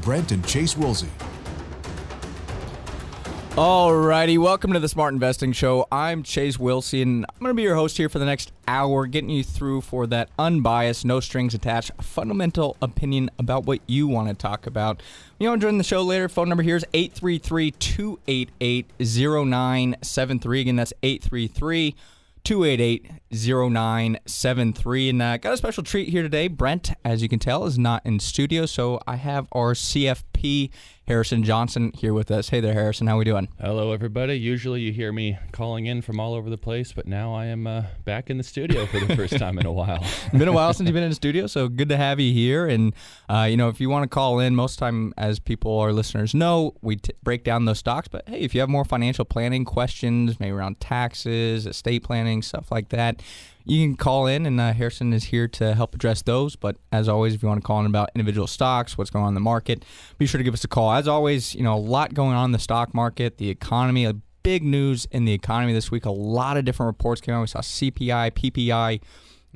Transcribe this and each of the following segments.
Brent and Chase Wilsey. Alrighty, welcome to the Smart Investing Show. I'm Chase Wilsey, and I'm going to be your host here for the next hour, getting you through for that unbiased, no strings attached, fundamental opinion about what you want to talk about. You know, join the show later. Phone number here is 833 288 0973. Again, that's 833 288 0973. And uh, got a special treat here today. Brent, as you can tell, is not in studio, so I have our Harrison Johnson here with us. Hey there, Harrison. How we doing? Hello, everybody. Usually you hear me calling in from all over the place, but now I am uh, back in the studio for the first time in a while. been a while since you've been in the studio, so good to have you here. And uh, you know, if you want to call in, most time, as people or listeners know, we t- break down those stocks. But hey, if you have more financial planning questions, maybe around taxes, estate planning, stuff like that, you can call in, and uh, Harrison is here to help address those. But as always, if you want to call in about individual stocks, what's going on in the market, be sure to give us a call. As always, you know, a lot going on in the stock market, the economy, big news in the economy this week. A lot of different reports came out. We saw CPI, PPI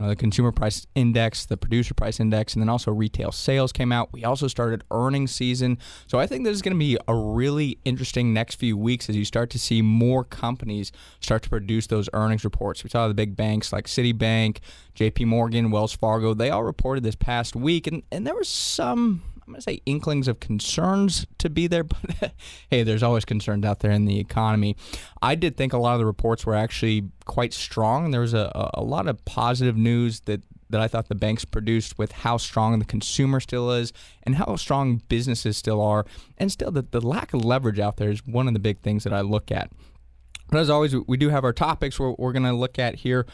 uh, the consumer price index, the producer price index, and then also retail sales came out. We also started earnings season. So I think this is going to be a really interesting next few weeks as you start to see more companies start to produce those earnings reports. We saw the big banks like Citibank, JP Morgan, Wells Fargo, they all reported this past week, and, and there was some I'm going to say inklings of concerns to be there, but hey, there's always concerns out there in the economy. I did think a lot of the reports were actually quite strong. There was a, a lot of positive news that that I thought the banks produced with how strong the consumer still is and how strong businesses still are. And still, the, the lack of leverage out there is one of the big things that I look at. But as always, we do have our topics we're, we're going to look at here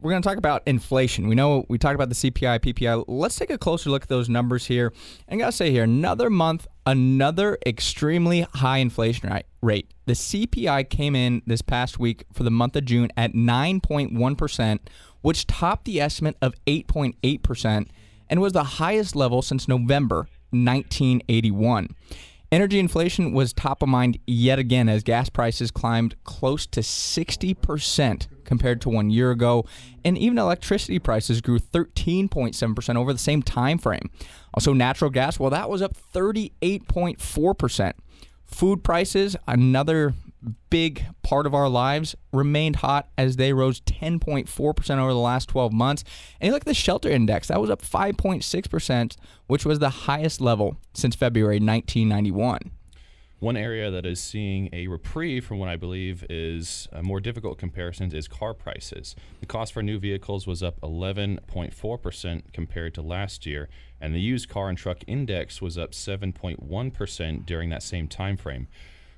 we're going to talk about inflation. We know we talked about the CPI, PPI. Let's take a closer look at those numbers here. And I got to say here, another month, another extremely high inflation rate. The CPI came in this past week for the month of June at 9.1%, which topped the estimate of 8.8% and was the highest level since November 1981. Energy inflation was top of mind yet again as gas prices climbed close to 60% compared to one year ago, and even electricity prices grew 13.7% over the same time frame. Also, natural gas, well, that was up 38.4%. Food prices, another big part of our lives remained hot as they rose 10.4% over the last 12 months. And you look at the shelter index, that was up 5.6%, which was the highest level since February 1991. One area that is seeing a reprieve from what I believe is uh, more difficult comparisons is car prices. The cost for new vehicles was up 11.4% compared to last year, and the used car and truck index was up 7.1% during that same time frame.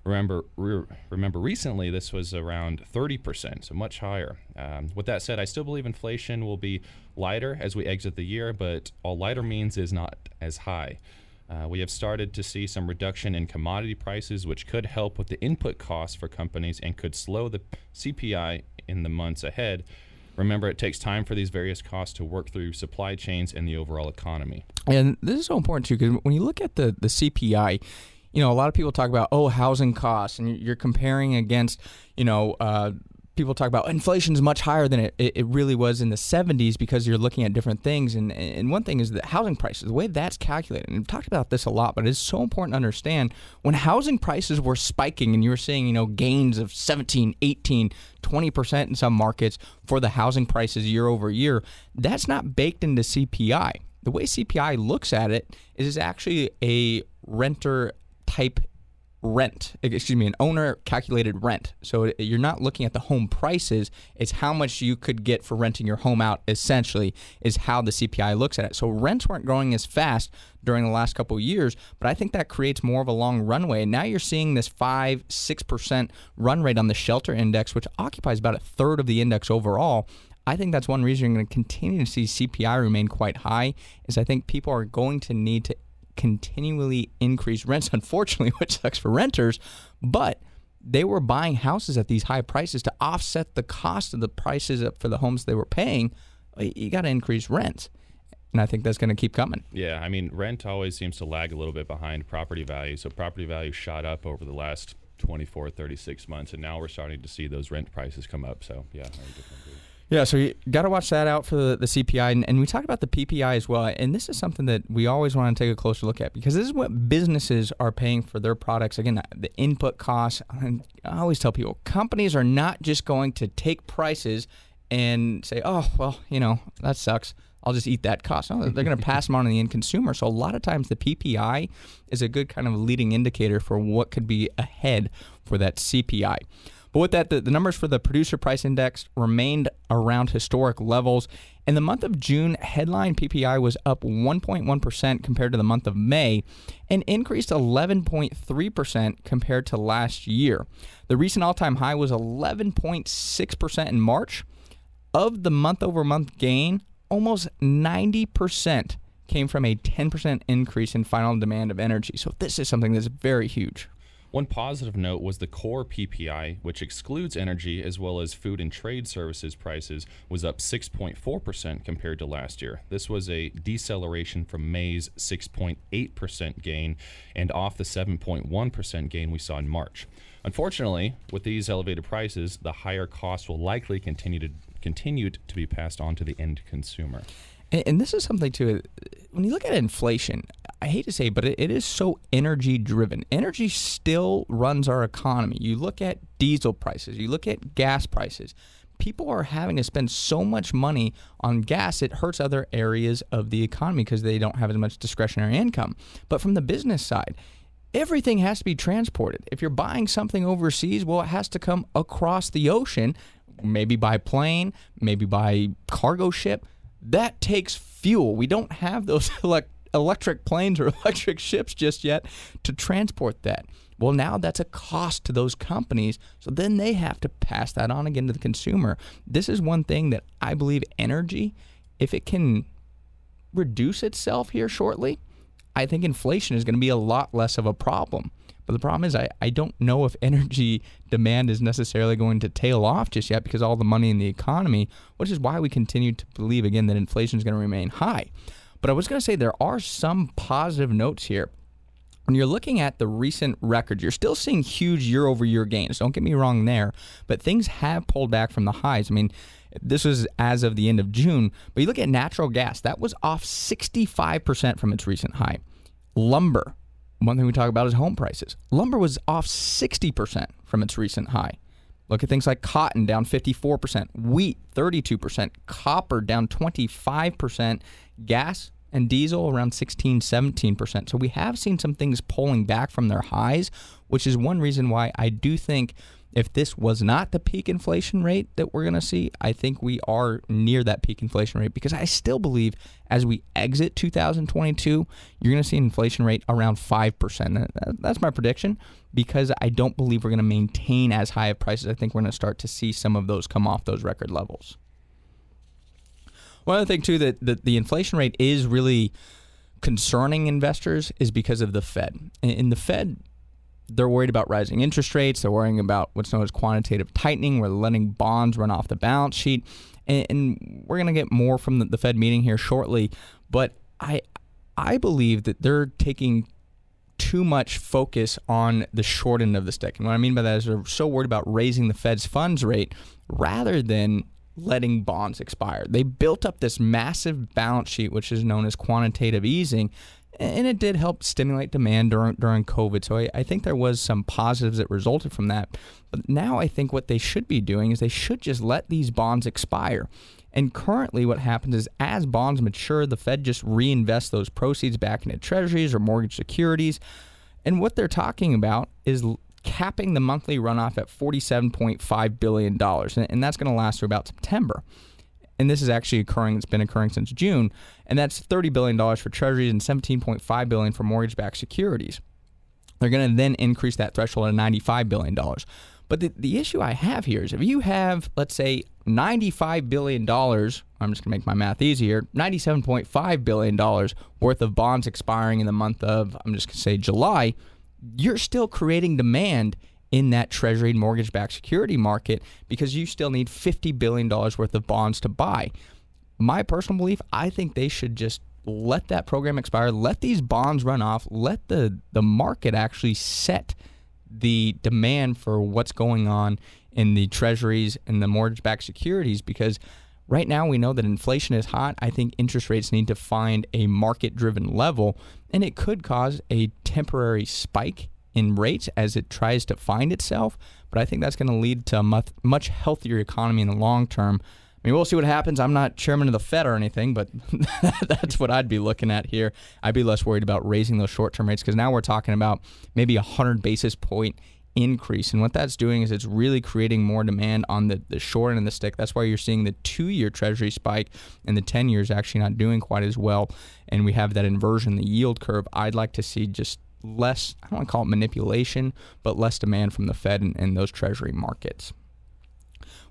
Remember, re- remember, recently this was around 30%, so much higher. Um, with that said, I still believe inflation will be lighter as we exit the year, but all lighter means is not as high. Uh, we have started to see some reduction in commodity prices, which could help with the input costs for companies and could slow the CPI in the months ahead. Remember, it takes time for these various costs to work through supply chains and the overall economy. And this is so important too, because when you look at the, the CPI, you know, a lot of people talk about oh housing costs, and you're comparing against you know. Uh, people talk about inflation is much higher than it, it, really was in the 70s because you're looking at different things. And, and one thing is that housing prices, the way that's calculated, and we've talked about this a lot, but it's so important to understand when housing prices were spiking and you were seeing, you know, gains of 17, 18, 20% in some markets for the housing prices year over year, that's not baked into CPI. The way CPI looks at it is actually a renter type rent, excuse me, an owner calculated rent. So you're not looking at the home prices, it's how much you could get for renting your home out, essentially, is how the CPI looks at it. So rents weren't growing as fast during the last couple years, but I think that creates more of a long runway. And now you're seeing this 5 6% run rate on the shelter index, which occupies about a third of the index overall. I think that's one reason you're going to continue to see CPI remain quite high is I think people are going to need to continually increase rents, unfortunately, which sucks for renters, but they were buying houses at these high prices to offset the cost of the prices for the homes they were paying. You got to increase rents. And I think that's going to keep coming. Yeah, I mean, rent always seems to lag a little bit behind property value. So property value shot up over the last 24, 36 months, and now we're starting to see those rent prices come up. So, yeah, yeah, so you got to watch that out for the, the CPI. And, and, we talked about the PPI as well. And this is something that we always want to take a closer look at because this is what businesses are paying for their products. Again, uh, the input costs. I always tell people companies are not just going to take prices and say, oh, well, you know, that sucks. I'll just eat that cost. No, they're going to pass them on to the end consumer. So a lot of times the PPI is a good kind of leading indicator for what could be ahead for that CPI. But with that, the, the numbers for the producer price index remained around historic levels. In the month of June, headline PPI was up 1.1% compared to the month of May and increased 11.3% compared to last year. The recent all time high was 11.6% in March. Of the month over month gain, almost 90% came from a 10% increase in final demand of energy. So, this is something that's very huge. One positive note was the core PPI, which excludes energy as well as food and trade services prices, was up 6.4% compared to last year. This was a deceleration from May's 6.8% gain and off the 7.1% gain we saw in March. Unfortunately, with these elevated prices, the higher costs will likely continue to continue to be passed on to the end consumer. And, and this is something too. When you look at inflation, I hate to say, but it, it is so energy driven. Energy still runs our economy. You look at diesel prices, you look at gas prices. People are having to spend so much money on gas, it hurts other areas of the economy because they don't have as much discretionary income. But from the business side, everything has to be transported. If you're buying something overseas, well, it has to come across the ocean, maybe by plane, maybe by cargo ship. That takes fuel. We don't have those elect- electric planes or electric ships just yet to transport that. Well, now that's a cost to those companies. So then they have to pass that on again to the consumer. This is one thing that I believe energy, if it can reduce itself here shortly, I think inflation is going to be a lot less of a problem. But the problem is, I, I don't know if energy demand is necessarily going to tail off just yet because all the money in the economy, which is why we continue to believe, again, that inflation is going to remain high. But I was going to say there are some positive notes here. When you're looking at the recent records, you're still seeing huge year over year gains. Don't get me wrong there, but things have pulled back from the highs. I mean, this was as of the end of June, but you look at natural gas, that was off 65% from its recent high. Lumber, one thing we talk about is home prices. Lumber was off 60% from its recent high. Look at things like cotton down 54%, wheat 32%, copper down 25%, gas and diesel around 16, 17%. So we have seen some things pulling back from their highs, which is one reason why I do think if this was not the peak inflation rate that we're going to see, I think we are near that peak inflation rate because I still believe as we exit 2022, you're going to see an inflation rate around 5%. That's my prediction because I don't believe we're going to maintain as high of prices. I think we're going to start to see some of those come off those record levels. One other thing too that the, the inflation rate is really concerning investors is because of the Fed. And the Fed, they're worried about rising interest rates. They're worrying about what's known as quantitative tightening, where they're letting bonds run off the balance sheet. And, and we're going to get more from the, the Fed meeting here shortly. But I, I believe that they're taking too much focus on the short end of the stick. And what I mean by that is they're so worried about raising the Fed's funds rate rather than letting bonds expire. They built up this massive balance sheet, which is known as quantitative easing, and it did help stimulate demand during during COVID. So I, I, think there was some positives that resulted from that. But now I think what they should be doing is they should just let these bonds expire. And currently, what happens is as bonds mature, the Fed just reinvests those proceeds back into treasuries or mortgage securities. And what they're talking about is capping the monthly runoff at $47.5 billion. And that's going to last through about September. And this is actually occurring, it's been occurring since June. And that's $30 billion for treasuries and 17.5 billion for mortgage backed securities. They're going to then increase that threshold to $95 billion. But But the, the issue I have here is if you have, let's say, $95 billion, I'm just going to make my math easier, $97.5 billion worth of bonds expiring in the month of, I'm just going to say July, you're still creating demand in that treasury mortgage backed security market because you still need $50 billion worth of bonds to buy. My personal belief, I think they should just let that program expire, let these bonds run off, let the, the market actually set the demand for what's going on in the treasuries and the mortgage backed securities because right now we know that inflation is hot. I think interest rates need to find a market driven level and it could cause a temporary spike in rates as it tries to find itself. But I think that's going to lead to a much, healthier economy in the long term. I mean, we'll see what happens. I'm not chairman of the Fed or anything, but that's what I'd be looking at here. I'd be less worried about raising those short term rates because now we're talking about maybe a 100 basis point increase. And what that's doing is it's really creating more demand on the, the short end of the stick. That's why you're seeing the two year treasury spike and the 10 years actually not doing quite as well. And we have that inversion, the yield curve. I'd like to see just less, I don't want to call it manipulation, but less demand from the Fed and, and those treasury markets.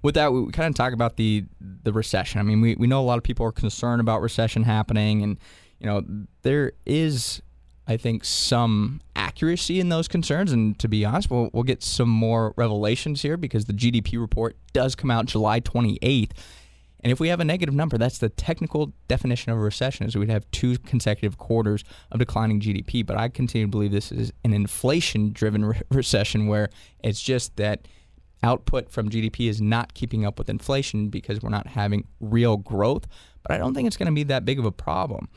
With that, we, kind of talk about the the recession. I mean, we, we know a lot of people are concerned about recession happening, and you know there is, I think, some accuracy in those concerns. And to be honest, we'll, we'll get some more revelations here because the GDP report does come out July 28th. And if we have a negative number, that's the technical definition of a recession is we'd have two consecutive quarters of declining GDP. But I continue to believe this is an inflation driven re- recession where it's just that output from GDP is not keeping up with inflation because we're not having real growth. But I don't think it's going to be that big of a problem.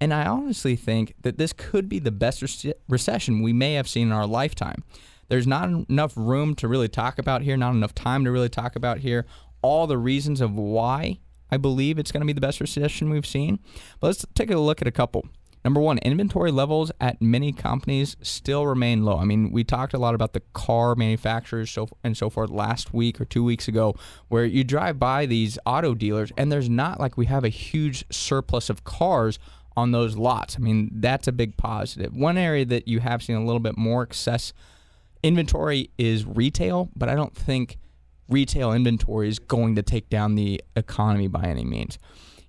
And I honestly think that this could be the best re- recession we may have seen in our lifetime. There's not enough room to really talk about here, not enough time to really talk about here all the reasons of why I believe it's going to be the best recession we've seen. But let's take a look at a couple. Number one, inventory levels at many companies still remain low. I mean, we talked a lot about the car manufacturers so, and so forth last week or two weeks ago, where you drive by these auto dealers and there's not like we have a huge surplus of cars on those lots. I mean, that's a big positive. One area that you have seen a little bit more excess inventory is retail, but I don't think retail inventory is going to take down the economy by any means.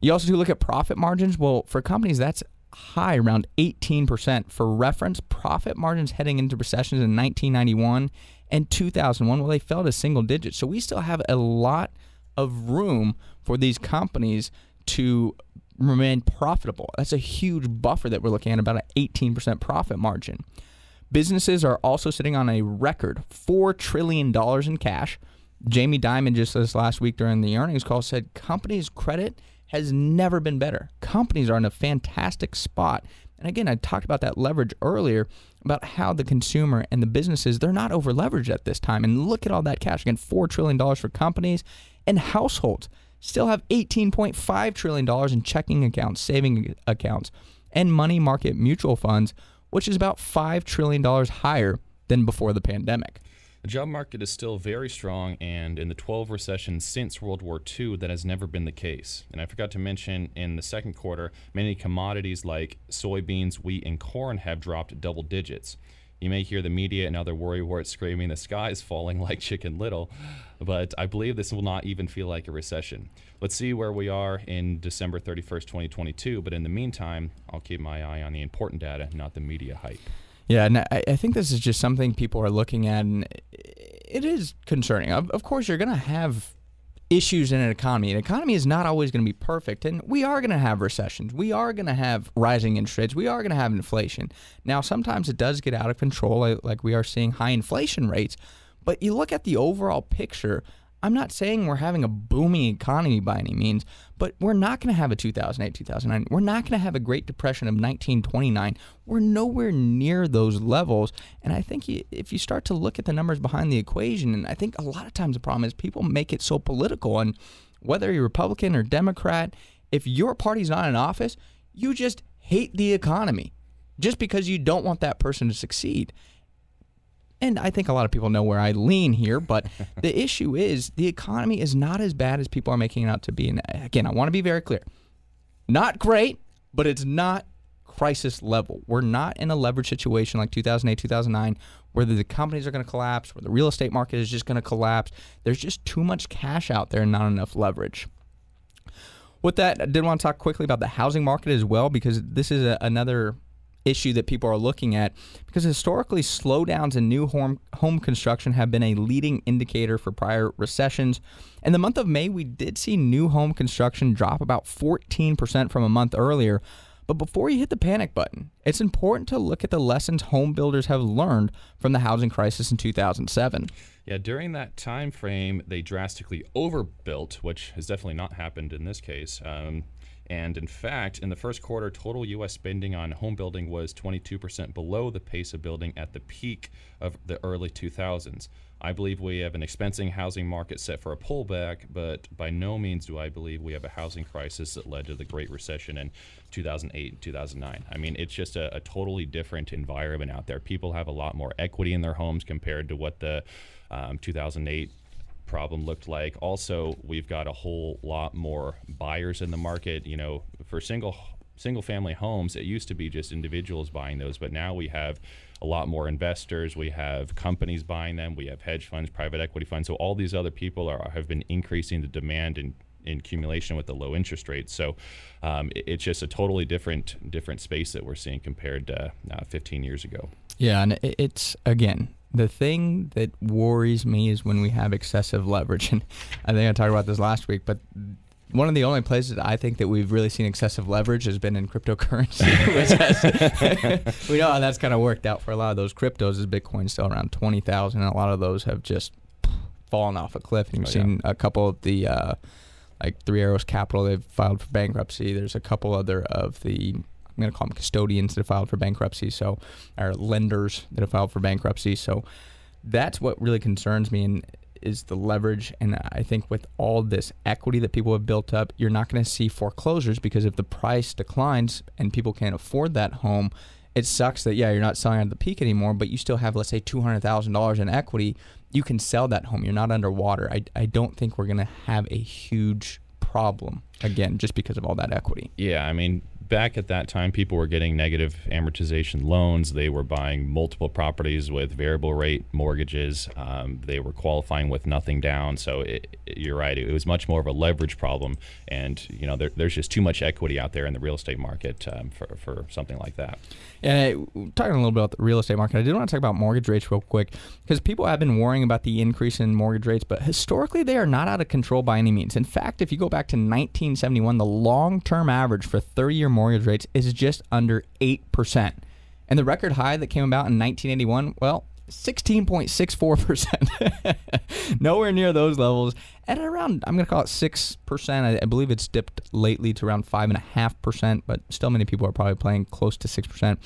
You also do look at profit margins. Well, for companies, that's high, around 18%. For reference, profit margins heading into recessions in 1991 and 2001, well, they fell to single digits. So we still have a lot of room for these companies to remain profitable. That's a huge buffer that we're looking at, about an 18% profit margin. Businesses are also sitting on a record $4 trillion in cash. Jamie Dimon just this last week during the earnings call said companies' credit has never been better. Companies are in a fantastic spot. And again, I talked about that leverage earlier about how the consumer and the businesses, they're not over leveraged at this time. And look at all that cash. Again, $4 trillion for companies and households still have $18.5 trillion in checking accounts, saving accounts, and money market mutual funds, which is about $5 trillion higher than before the pandemic. The job market is still very strong, and in the 12 recessions since World War II, that has never been the case. And I forgot to mention in the second quarter, many commodities like soybeans, wheat, and corn have dropped double digits. You may hear the media and other worrywart screaming, the sky is falling like Chicken Little, but I believe this will not even feel like a recession. Let's see where we are in December 31st, 2022, but in the meantime, I'll keep my eye on the important data, not the media hype. Yeah, and I, I think this is just something people are looking at, and it is concerning. Of, of course, you're going to have issues in an economy. An economy is not always going to be perfect, and we are going to have recessions. We are going to have rising interest rates. We are going to have inflation. Now, sometimes it does get out of control, like we are seeing high inflation rates. But you look at the overall picture I'm not saying we're having a booming economy by any means, but we're not going to have a 2008, 2009. We're not going to have a Great Depression of 1929. We're nowhere near those levels. And I think if you start to look at the numbers behind the equation, and I think a lot of times the problem is people make it so political. And whether you're Republican or Democrat, if your party's not in office, you just hate the economy just because you don't want that person to succeed and I think a lot of people know where I lean here, but the issue is the economy is not as bad as people are making it out to be. And uh, again, I want to be very clear. Not great, but it's not crisis level. We're not in a leverage situation like 2008, 2009, where the companies are going to collapse, where the real estate market is just going to collapse. There's just too much cash out there and not enough leverage. With that, I did want to talk quickly about the housing market as well, because this is a, another issue that people are looking at because historically slowdowns in new home home construction have been a leading indicator for prior recessions. In the month of May, we did see new home construction drop about 14% from a month earlier. But before you hit the panic button, it's important to look at the lessons home builders have learned from the housing crisis in 2007. Yeah, during that time frame, they drastically overbuilt, which has definitely not happened in this case. Um, and in fact, in the first quarter, total U.S. spending on home building was 22% below the pace of building at the peak of the early 2000s. I believe we have an expensing housing market set for a pullback, but by no means do I believe we have a housing crisis that led to the Great Recession in 2008 and 2009. I mean, it's just a, a totally different environment out there. People have a lot more equity in their homes compared to what the um, 2008 problem looked like. Also, we've got a whole lot more buyers in the market. You know, for single single family homes, it used to be just individuals buying those, but now we have a lot more investors. We have companies buying them. We have hedge funds, private equity funds. So all these other people are have been increasing the demand and in accumulation with the low interest rates. So um, it, it's just a totally different different space that we're seeing compared to uh, 15 years ago. Yeah, and it's again the thing that worries me is when we have excessive leverage. And I think I talked about this last week, but one of the only places I think that we've really seen excessive leverage has been in cryptocurrency. has, we know how that's kind of worked out for a lot of those cryptos. Is Bitcoin's still around twenty thousand, and a lot of those have just fallen off a cliff. And you've oh, seen yeah. a couple of the uh, like Three Arrows Capital. They've filed for bankruptcy. There's a couple other of the I'm going to call them custodians that have filed for bankruptcy. So, or lenders that have filed for bankruptcy. So, that's what really concerns me and is the leverage. And I think with all this equity that people have built up, you're not going to see foreclosures because if the price declines and people can't afford that home, it sucks that yeah you're not selling at the peak anymore, but you still have let's say two hundred thousand dollars in equity. You can sell that home. You're not underwater. I I don't think we're going to have a huge problem again just because of all that equity. Yeah, I mean back at that time, people were getting negative amortization loans. They were buying multiple properties with variable rate mortgages. Um, they were qualifying with nothing down. So it, it, you're right; it was much more of a leverage problem. And you know, there, there's just too much equity out there in the real estate market um, for for something like that. And uh, talking a little bit about the real estate market, I did want to talk about mortgage rates real quick because people have been worrying about the increase in mortgage rates, but historically they are not out of control by any means. In fact, if you go back to 1971, the long-term average for 30-year mortgage rates is just under 8%. And the record high that came about in 1981, well, 16.64%. Nowhere near those levels. At around, I'm going to call it 6%. I, I, believe it's dipped lately to around 5.5%, but still many people are probably playing close to 6%.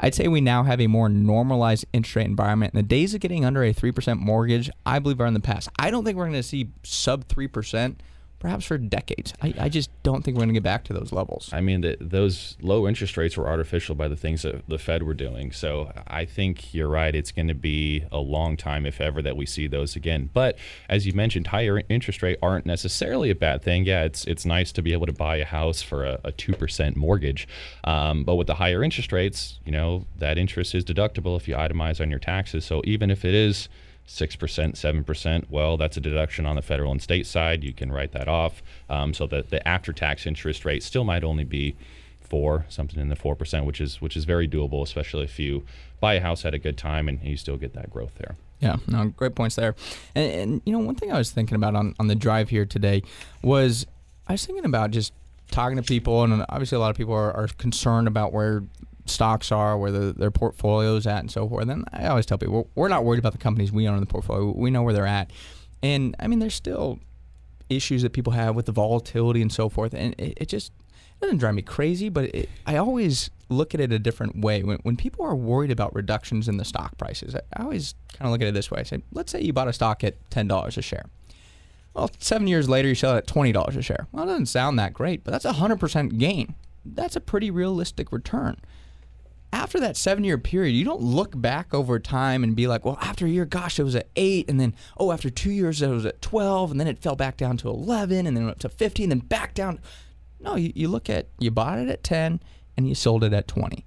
I'd say we now have a more normalized interest rate environment. And the days of getting under a 3% mortgage, I believe, are in the past. I don't think we're going to see sub 3% perhaps for decades. I, I just don't think we're going to get back to those levels. I mean, the, those low interest rates were artificial by the things that the Fed were doing. So I think you're right. It's going to be a long time, if ever, that we see those again. But as you mentioned, higher interest rate aren't necessarily a bad thing. Yeah, it's it's nice to be able to buy a house for a two percent mortgage, um, but with the higher interest rates, you know that interest is deductible if you itemize on your taxes. So even if it is 6%, 7%, well, that's a deduction on the federal and state side. You can write that off. Um, so that the after tax interest rate still might only be four, something in the 4%, which is which is very doable, especially if you buy a house at a good time and you still get that growth there. Yeah, no, great points there. And, and you know, one thing I was thinking about on, on the drive here today was I was thinking about just talking to people, and obviously a lot of people are, are concerned about where stocks are, where the, their portfolios at, and so forth. And I always tell people we're, not worried about the companies we own in the portfolio. We know where they're at, and I mean there's still issues that people have with the volatility and so forth, and it, it just it doesn't drive me crazy, but it, I always look at it a different way. When, when people are worried about reductions in the stock prices, I, I always kind of look at it this way. I say, let's say you bought a stock at ten dollars a share. Well, seven years later, you sell it at twenty dollars a share. Well, it doesn't sound that great, but that's a hundred percent gain. That's a pretty realistic return after that seven year period, you don't look back over time and be like, well, after a year, gosh, it was at eight. And then, oh, after two years, it was at 12. And then it fell back down to 11 and then up to 15 and then back down. No, you, you look at, you bought it at 10 and you sold it at 20.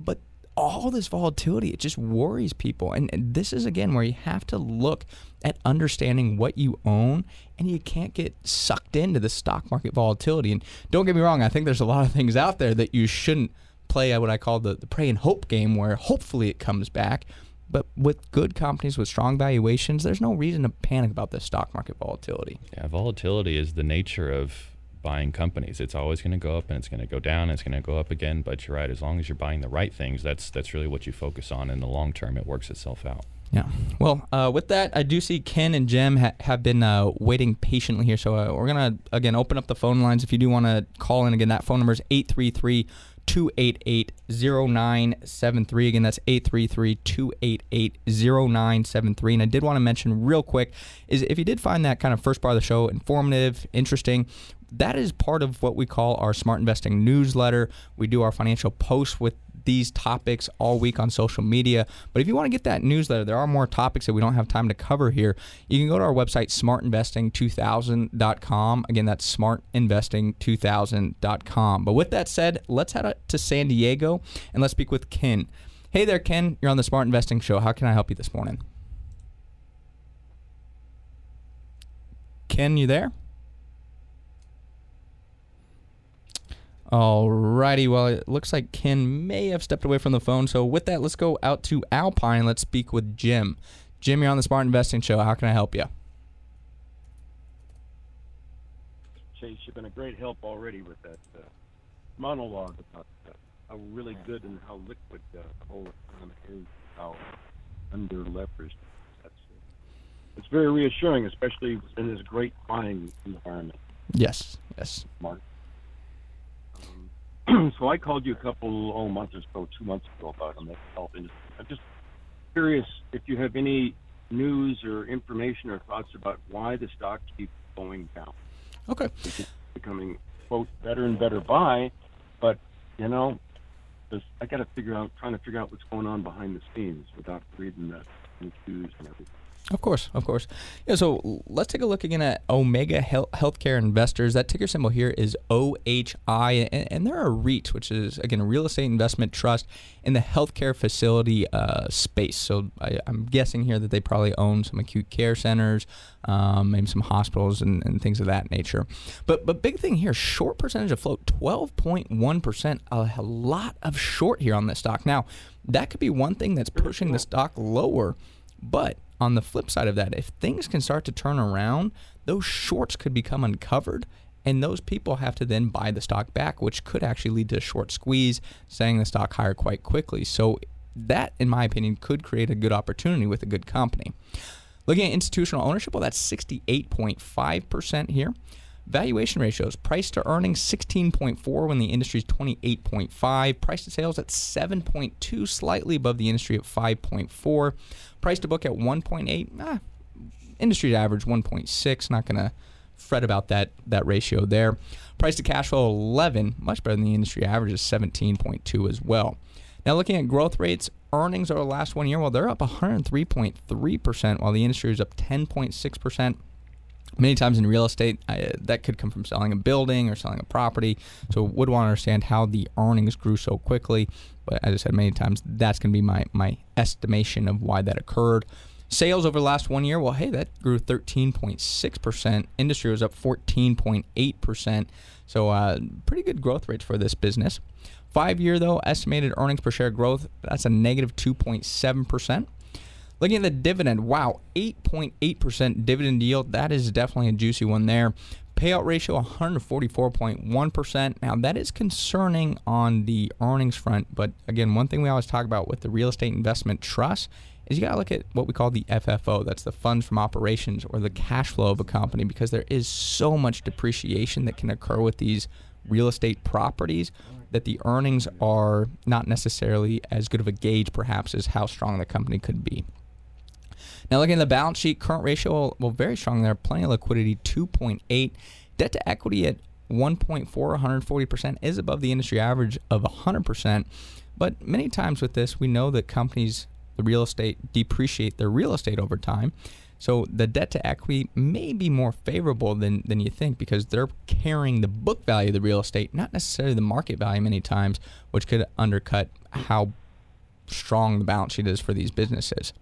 But all this volatility, it just worries people. And, and this is again where you have to look at understanding what you own and you can't get sucked into the stock market volatility. And don't get me wrong, I think there's a lot of things out there that you shouldn't play what I call the, the pray and hope game where hopefully it comes back. But with good companies with strong valuations, there's no reason to panic about the stock market volatility. Yeah, volatility is the nature of buying companies. It's always going to go up and it's going to go down. And it's going to go up again. But you're right. As long as you're buying the right things, that's that's really what you focus on. In the long term, it works itself out. Yeah. Well, uh, with that, I do see Ken and Jim ha- have been uh, waiting patiently here. So uh, we're going to, again, open up the phone lines. If you do want to call in, again, that phone number is 833 288 0973. Again, that's 833 288 0973. And I did want to mention real quick is if you did find that kind of first part of the show informative, interesting, that is part of what we call our smart investing newsletter. We do our financial posts with these topics all week on social media. But if you want to get that newsletter, there are more topics that we don't have time to cover here. You can go to our website, smartinvesting2000.com. Again, that's smartinvesting2000.com. But with that said, let's head to San Diego and let's speak with Ken. Hey there, Ken. You're on the Smart Investing Show. How can I help you this morning? Ken, you there? Alrighty, well, it looks like Ken may have stepped away from the phone. So, with that, let's go out to Alpine. Let's speak with Jim. Jim, you're on the Smart Investing Show. How can I help you? Chase, you've been a great help already with that uh, monologue about uh, how really good and how liquid uh, the whole economy is, how under leveraged. That's uh, it's very reassuring, especially in this great buying environment. Yes, yes. Mark. so I called you a couple oh months or so, two months ago about the mental health industry. I'm just curious if you have any news or information or thoughts about why the stock keeps going down. Okay. It's becoming quote better and better buy, but you know, I got to figure out, trying to figure out what's going on behind the scenes without reading the news and everything. Of course, of course. Yeah, so let's take a look again at Omega Health, Healthcare Investors. That ticker symbol here is OHI, and, and they're a REIT, which is, again, a real estate investment trust in the healthcare facility uh, space. So I, am guessing here that they probably own some acute care centers, um, maybe some hospitals and, and, things of that nature. But but big thing here, short percentage of float, 12.1%, a lot of short here on this stock. Now, that could be one thing that's pushing the stock lower, but on the flip side of that, if things can start to turn around, those shorts could become uncovered and those people have to then buy the stock back, which could actually lead to a short squeeze, saying the stock higher quite quickly. So that, in my opinion, could create a good opportunity with a good company. Looking at institutional ownership, well, that's 68.5% here. Valuation ratios, price to earnings 16.4 when the industry is 28.5. Price to sales at 7.2, slightly above the industry at 5.4. Price to book at 1.8. Ah, industry average 1.6. Not going to fret about that that ratio there. Price to cash flow 11, much better than the industry average is 17.2 as well. Now looking at growth rates, earnings over the last one year, well, they're up 103.3%, while the industry is up 10.6% many times in real estate I, that could come from selling a building or selling a property. So would want to understand how the earnings grew so quickly. But as i said many times that's going to be my, my estimation of why that occurred. Sales over the last one year well hey that grew 13.6% industry was up 14.8% so uh, pretty good growth rates for this business. Five year though estimated earnings per share growth that's a negative 2.7% Looking at the dividend, wow, 8.8% dividend yield. That is definitely a juicy one there. Payout ratio 144.1%. Now, that is concerning on the earnings front, but again, one thing we always talk about with the real estate investment trust is you got to look at what we call the FFO. That's the funds from operations or the cash flow of a company because there is so much depreciation that can occur with these real estate properties that the earnings are not necessarily as good of a gauge, perhaps, as how strong the company could be. Now, looking at the balance sheet, current ratio, well, very strong there. Plenty of liquidity, 2.8. Debt to equity at 1.4, 140% is above the industry average of 100%. But many times with this, we know that companies, the real estate, depreciate their real estate over time. So the debt to equity may be more favorable than, than you think because they're carrying the book value of the real estate, not necessarily the market value many times, which could undercut how strong the balance sheet is for these businesses.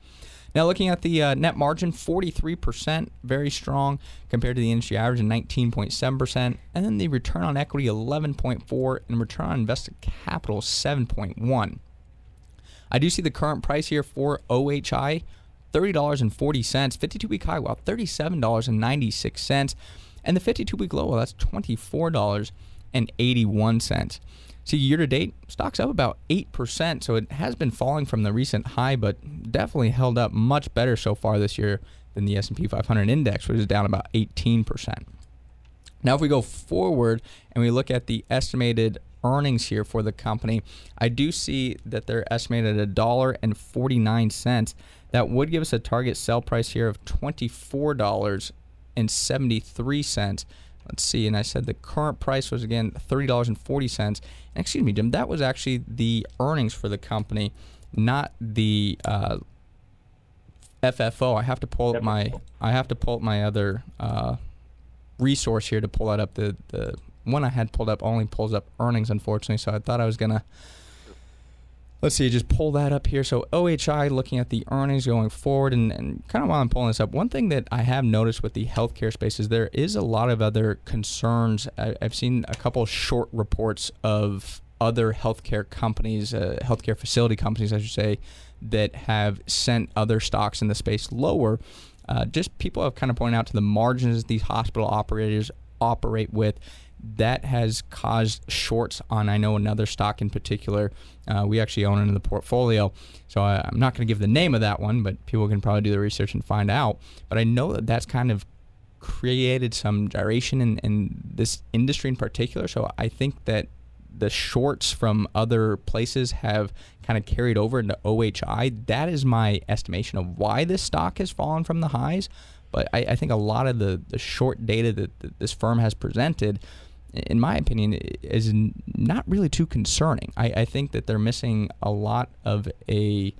Now, looking at the uh, net margin, 43%, very strong compared to the industry average of 19.7%. And then the return on equity, 11.4, and return on invested capital, 7.1. I do see the current price here for OHI, $30.40, 52 week high, well, $37.96. And the 52 week low, well, that's $24.81. See, year to date, stock's up about 8%, so it has been falling from the recent high, but definitely held up much better so far this year than the S&P 500 index, which is down about 18%. Now, if we go forward and we look at the estimated earnings here for the company, I do see that they're estimated at $1.49. That would give us a target sell price here of $24.73. Let's see, and I said the current price was again $30.40. excuse me, Jim, that was actually the earnings for the company, not the uh, FFO. I have to pull up my I have to pull up my other uh, resource here to pull that up. The the one I had pulled up only pulls up earnings, unfortunately. So I thought I was gonna let's see, just pull that up here. So OHI looking at the earnings going forward, and, and kind of while I'm pulling this up, one thing that I have noticed with the healthcare space is there is a lot of other concerns. I, have seen a couple short reports of other healthcare companies, uh, healthcare facility companies, I should say, that have sent other stocks in the space lower. Uh, just people have kind of pointed out to the margins these hospital operators operate with that has caused shorts on I know another stock in particular. Uh, we actually own it in the portfolio, so I, am not going to give the name of that one, but people can probably do the research and find out. But I know that that's kind of created some gyration in, in this industry in particular. So I think that the shorts from other places have kind of carried over into OHI. That is my estimation of why this stock has fallen from the highs. But I, I think a lot of the, the short data that, that this firm has presented in my opinion, is not really too concerning. I, I think that they're missing a lot of a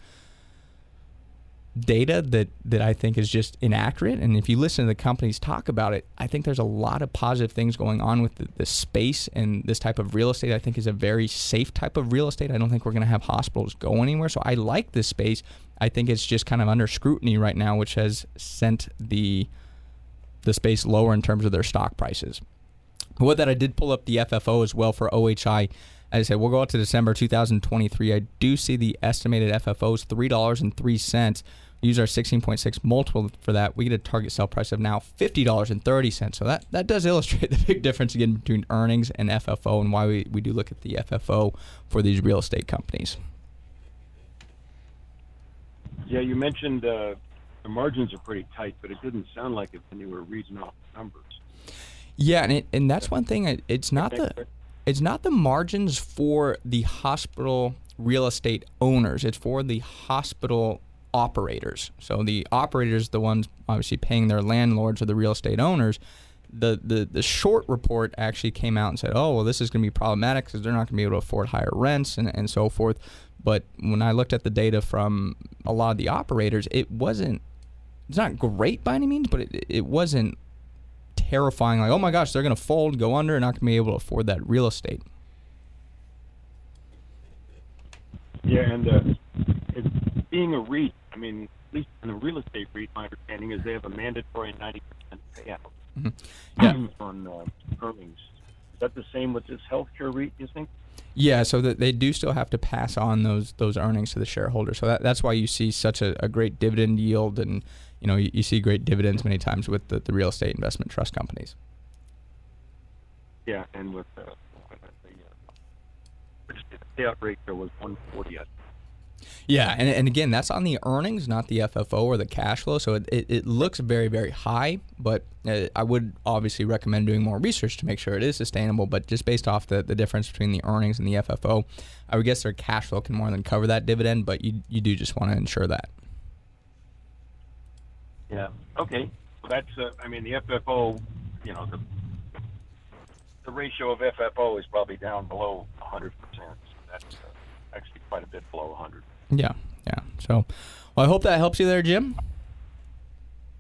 data that that I think is just inaccurate. And if you listen to the companies talk about it, I think there's a lot of positive things going on with the, the space and this type of real estate. I think is a very safe type of real estate. I don't think we're going to have hospitals go anywhere. So I like this space. I think it's just kind of under scrutiny right now, which has sent the the space lower in terms of their stock prices. With that, I did pull up the FFO as well for OHI. As I said, we'll go out to December 2023. I do see the estimated FFO is $3.03. use our 16.6 multiple for that. We get a target sell price of now $50.30. So that, that does illustrate the big difference again between earnings and FFO and why we, we do look at the FFO for these real estate companies. Yeah, you mentioned uh, the margins are pretty tight, but it didn't sound like it when you were reading off numbers. Yeah, and it, and that's one thing. It's not the it's not the margins for the hospital real estate owners. It's for the hospital operators. So the operators, the ones obviously paying their landlords or the real estate owners. The, the, the short report actually came out and said, oh, well, this is going to be problematic because they're not going to be able to afford higher rents and, and so forth. But when I looked at the data from a lot of the operators, it wasn't, it's not great by any means, but it, it wasn't terrifying. Like, oh my gosh, they're going to fold, go under, and not going to be able to afford that real estate. Yeah, and uh, it, being a REIT, I mean, at least in the real estate REIT, my understanding is they have a mandatory 90% payout mm-hmm. yeah. on uh, earnings. Is that the same with this healthcare REIT, you think? Yeah, so that they do still have to pass on those those earnings to the shareholders. So that, that's why you see such a, a great dividend yield and you know, you, you see great dividends many times with the, the real estate investment trust companies. Yeah, and with uh, the, uh, the payout ratio was 140. Yeah, and, and again, that's on the earnings, not the FFO or the cash flow. So it, it, it looks very, very high, but uh, I would obviously recommend doing more research to make sure it is sustainable. But just based off the, the difference between the earnings and the FFO, I would guess their cash flow can more than cover that dividend, but you, you do just want to ensure that. Yeah. Okay. So that's, uh, I mean, the FFO, you know, the the ratio of FFO is probably down below 100%. So that's uh, actually quite a bit below 100. Yeah. Yeah. So, well, I hope that helps you there, Jim.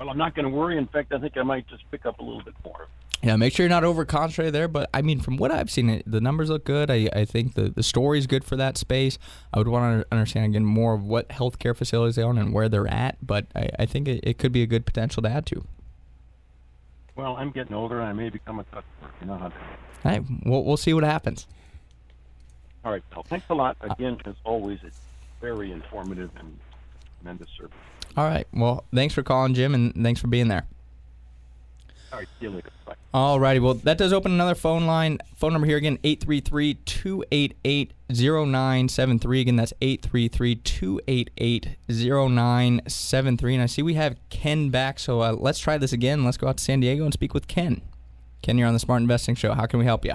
Well, I'm not going to worry. In fact, I think I might just pick up a little bit more. Yeah, make sure you're not over concentrated there. But I mean, from what I've seen, it, the numbers look good. I, I think the, the story is good for that space. I would want to understand again more of what healthcare facilities they own and where they're at. But I, I think it, it could be a good potential to add to. Well, I'm getting older, and I may become a customer. You know how. All right, we'll, we'll see what happens. All right, Well, Thanks a lot. Again, as always, it's very informative and tremendous service. All right. Well, thanks for calling, Jim, and thanks for being there. All right. See you later. Bye. All righty. Well, that does open another phone line. Phone number here again, 833-288-0973. Again, that's 833-288-0973. And I see we have Ken back, so uh, let's try this again. Let's go out to San Diego and speak with Ken. Ken, you're on the Smart Investing Show. How can we help you?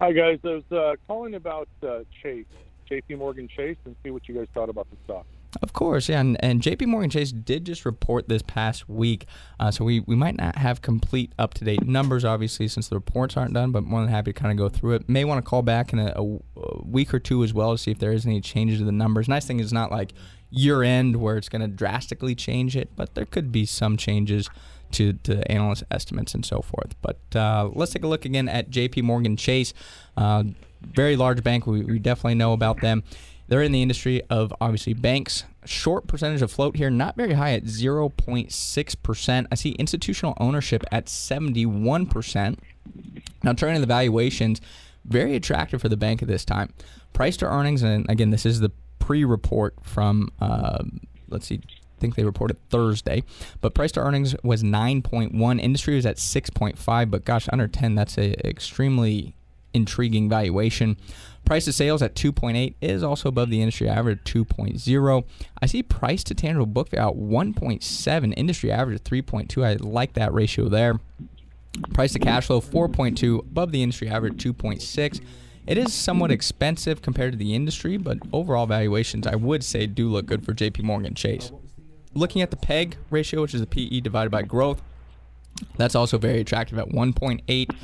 Hi, guys. I was uh, calling about uh, Chase, JP Morgan Chase, and see what you guys thought about the stock. Of course, yeah, and, and J.P. Morgan Chase did just report this past week, uh, so we, we might not have complete up to date numbers, obviously, since the reports aren't done. But more than happy to kind of go through it. May want to call back in a, a, week or two as well to see if there is any changes to the numbers. Nice thing is not like year end where it's going to drastically change it, but there could be some changes to, to analyst estimates and so forth. But uh, let's take a look again at J.P. Morgan Chase, uh, very large bank. We, we definitely know about them. They're in the industry of obviously banks. Short percentage of float here, not very high at 0.6%. I see institutional ownership at 71%. Now, turning to the valuations, very attractive for the bank at this time. Price to earnings, and again, this is the pre report from, uh, let's see, I think they reported Thursday. But price to earnings was 9.1. Industry was at 6.5. But gosh, under 10, that's an extremely intriguing valuation. Price to sales at 2.8 is also above the industry average 2.0. I see price to tangible book value at 1.7, industry average at 3.2. I like that ratio there. Price to cash flow 4.2, above the industry average 2.6. It is somewhat expensive compared to the industry, but overall valuations I would say do look good for JP Morgan Chase. Looking at the PEG ratio, which is the PE divided by growth, that's also very attractive at 1.8.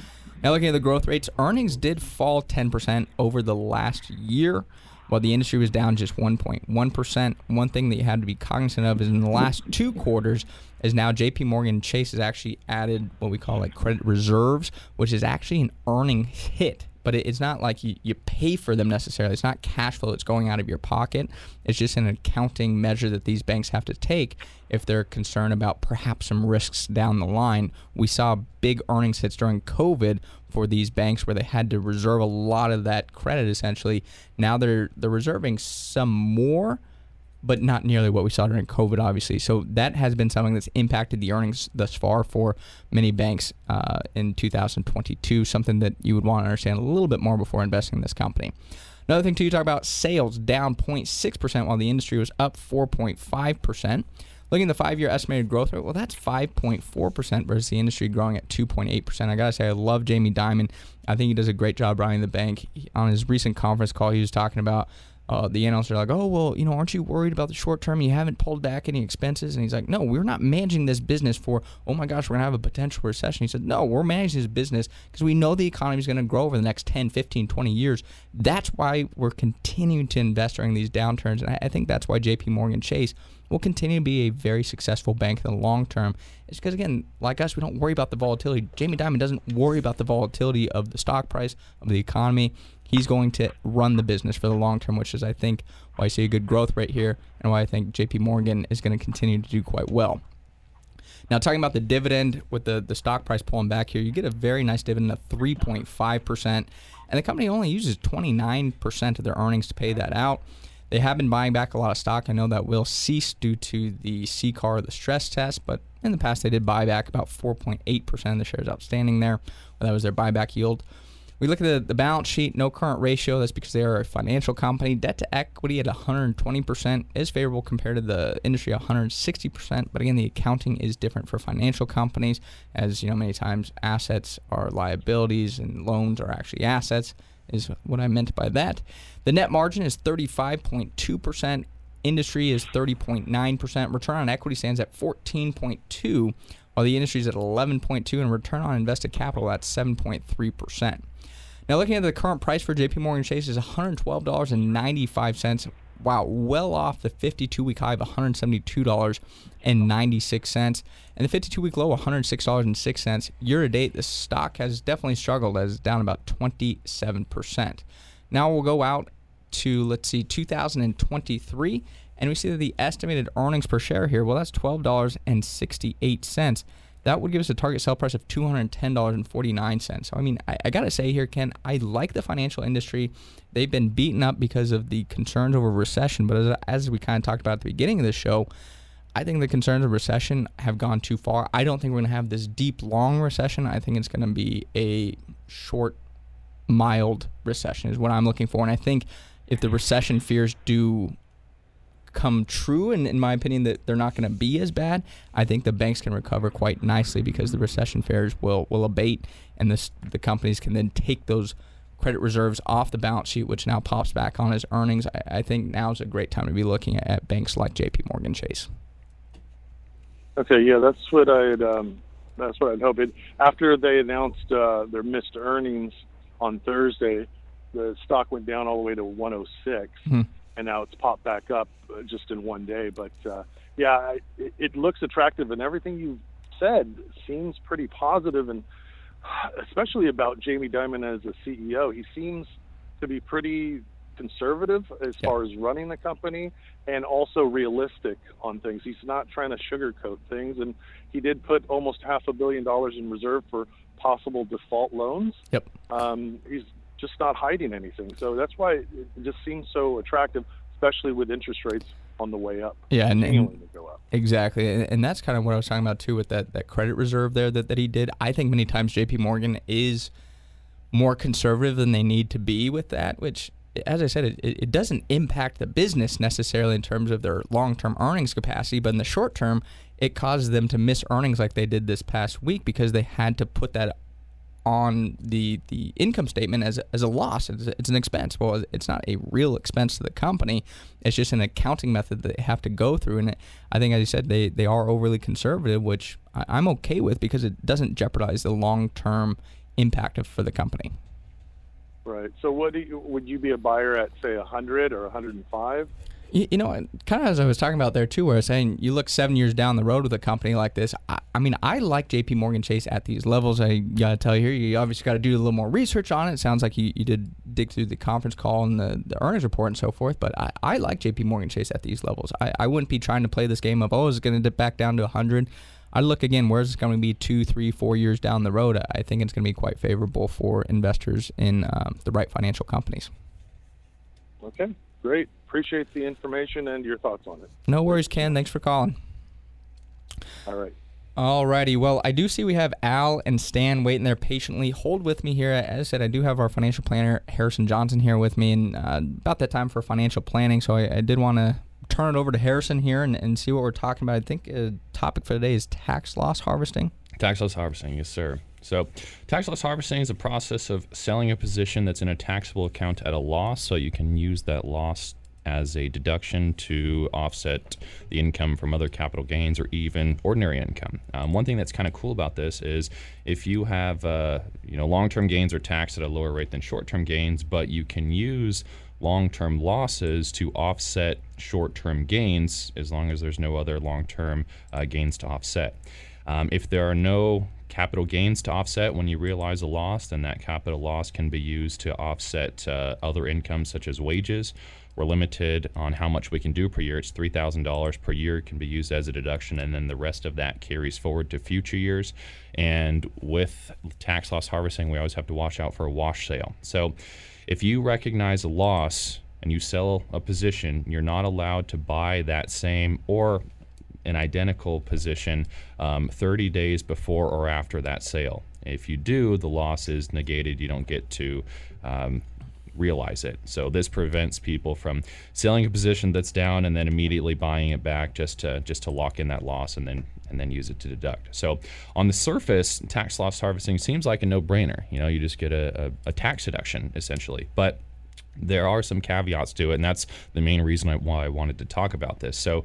Now, looking at the growth rates, earnings did fall 10% over the last year, while the industry was down just 1.1%. One thing that you had to be cognizant of is in the last two quarters, is now JP Morgan Chase has actually added what we call like credit reserves, which is actually an earning hit but it's not like you, you pay for them necessarily. It's not cash flow that's going out of your pocket. It's just an accounting measure that these banks have to take if they're concerned about perhaps some risks down the line. We saw big earnings hits during COVID for these banks where they had to reserve a lot of that credit essentially. Now they're they're reserving some more but not nearly what we saw during COVID, obviously. So that has been something that's impacted the earnings thus far for many banks uh, in 2022. Something that you would want to understand a little bit more before investing in this company. Another thing too, you talk about sales down 0.6% while the industry was up 4.5%. Looking at the five-year estimated growth rate, well, that's 5.4% versus the industry growing at 2.8%. I gotta say, I love Jamie Dimon. I think he does a great job running the bank. On his recent conference call, he was talking about uh, the are like, oh, well, you know, aren't you worried about the short term? You haven't pulled back any expenses. And he's like, no, we're not managing this business for, oh my gosh, we're going to have a potential recession. He said, no, we're managing this business because we know the economy is going to grow over the next 10, 15, 20 years. That's why we're continuing to invest during these downturns. And I, I think that's why JP Morgan Chase will continue to be a very successful bank in the long term. It's because, again, like us, we don't worry about the volatility. Jamie Dimon doesn't worry about the volatility of the stock price, of the economy he's going to run the business for the long term, which is, I think, why I see a good growth rate here and why I think JP Morgan is going to continue to do quite well. Now, talking about the dividend with the, the stock price pulling back here, you get a very nice dividend of 3.5%, and the company only uses 29% of their earnings to pay that out. They have been buying back a lot of stock. I know that will cease due to the CCAR, the stress test, but in the past they did buy back about 4.8% of the shares outstanding there. That was their buyback yield. We look at the, the balance sheet, no current ratio. That's because they are a financial company. Debt to equity at 120% is favorable compared to the industry 160%. But again, the accounting is different for financial companies, as you know, many times assets are liabilities and loans are actually assets. Is what I meant by that. The net margin is 35.2%. Industry is 30.9%. Return on equity stands at 14.2, while the industry is at 11.2, and return on invested capital at 7.3%. Now, looking at the current price for JP Morgan Chase is $112.95. wow, well off the 52 week high of $172.96 and the 52 week low $106.06. Year to date, the stock has definitely struggled as down about 27%. Now we'll go out to, let's see, 2023, and we see that the estimated earnings per share here, well, that's $12.68 that would give us a target sell price of $210.49. So, I mean, I, I got to say here, Ken, I like the financial industry. They've been beaten up because of the concerns over recession. But as, as we kind of talked about at the beginning of the show, I think the concerns of recession have gone too far. I don't think we're going to have this deep, long recession. I think it's going to be a short, mild recession, is what I'm looking for. And I think if the recession fears do come true, and in my opinion, that they're not going to be as bad, I think the banks can recover quite nicely because the recession fears will will abate, and this the companies can then take those credit reserves off the balance sheet, which now pops back on as earnings. I, I think now is a great time to be looking at, at, banks like J.P. Morgan Chase. Okay, yeah, that's what I'd um, that's what I'd hope. It, after they announced uh, their missed earnings on Thursday, the stock went down all the way to 106. Mm-hmm and now it's popped back up uh, just in one day. But uh, yeah, it, it looks attractive, and everything you've said seems pretty positive, and especially about Jamie Dimon as a CEO. He seems to be pretty conservative as yeah. far as running the company and also realistic on things. He's not trying to sugarcoat things, and he did put almost half a billion dollars in reserve for possible default loans. Yep. Um, he's just not hiding anything. So that's why it just seems so attractive, especially with interest rates on the way up. Yeah, and, and up. exactly, and, and, that's kind of what I was talking about too with that that credit reserve there that, that he did. I think many times J.P. Morgan is more conservative than they need to be with that, which. As I said, it, it doesn't impact the business necessarily in terms of their long term earnings capacity, but in the short term, it causes them to miss earnings like they did this past week because they had to put that on the the income statement as, as a loss. It's, it's, an expense. Well, it's not a real expense to the company. It's just an accounting method that they have to go through. And I think, as you said, they, they are overly conservative, which I, am okay with because it doesn't jeopardize the long term impact of, for the company. Right. So, what you, would you be a buyer at, say, 100 or 105? You, you, know, kind of as I was talking about there too, where I was saying you look seven years down the road with a company like this. I, I mean, I like J.P. Morgan Chase at these levels. I gotta tell you here, you obviously got to do a little more research on it. it sounds like you, you did dig through the conference call and the, the earnings report and so forth. But I, I like J.P. Morgan Chase at these levels. I, I wouldn't be trying to play this game of oh, is it going to dip back down to 100. I look again, where's it going to be two, three, four years down the road? I think it's going to be quite favorable for investors in um, the right financial companies. Okay, great appreciate the information and your thoughts on it. No worries, Ken. Thanks for calling. All right. Alrighty. Well, I do see we have Al and Stan waiting there patiently. Hold with me here. As I said, I do have our financial planner Harrison Johnson here with me, and uh, about that time for financial planning. So I, I did want to turn it over to Harrison here and, and see what we're talking about. I think a topic for today is tax loss harvesting. Tax loss harvesting, yes, sir. So, tax loss harvesting is a process of selling a position that's in a taxable account at a loss, so you can use that loss as a deduction to offset the income from other capital gains or even ordinary income. Um, one thing that's kind of cool about this is if you have uh, you know long-term gains are taxed at a lower rate than short-term gains, but you can use long-term losses to offset short-term gains as long as there's no other long-term uh, gains to offset. Um, if there are no capital gains to offset when you realize a loss, then that capital loss can be used to offset uh, other income such as wages we're limited on how much we can do per year. It's $3,000 per year can be used as a deduction, and then the rest of that carries forward to future years. And with tax loss harvesting, we always have to watch out for a wash sale. So if you recognize a loss and you sell a position, you're not allowed to buy that same or an identical position um, 30 days before or after that sale. If you do, the loss is negated. You don't get to um, realize it. So this prevents people from selling a position that's down and then immediately buying it back just to just to lock in that loss and then and then use it to deduct. So on the surface, tax loss harvesting seems like a no-brainer. You know, you just get a, a, a tax deduction essentially, but there are some caveats to it, and that's the main reason why I wanted to talk about this. So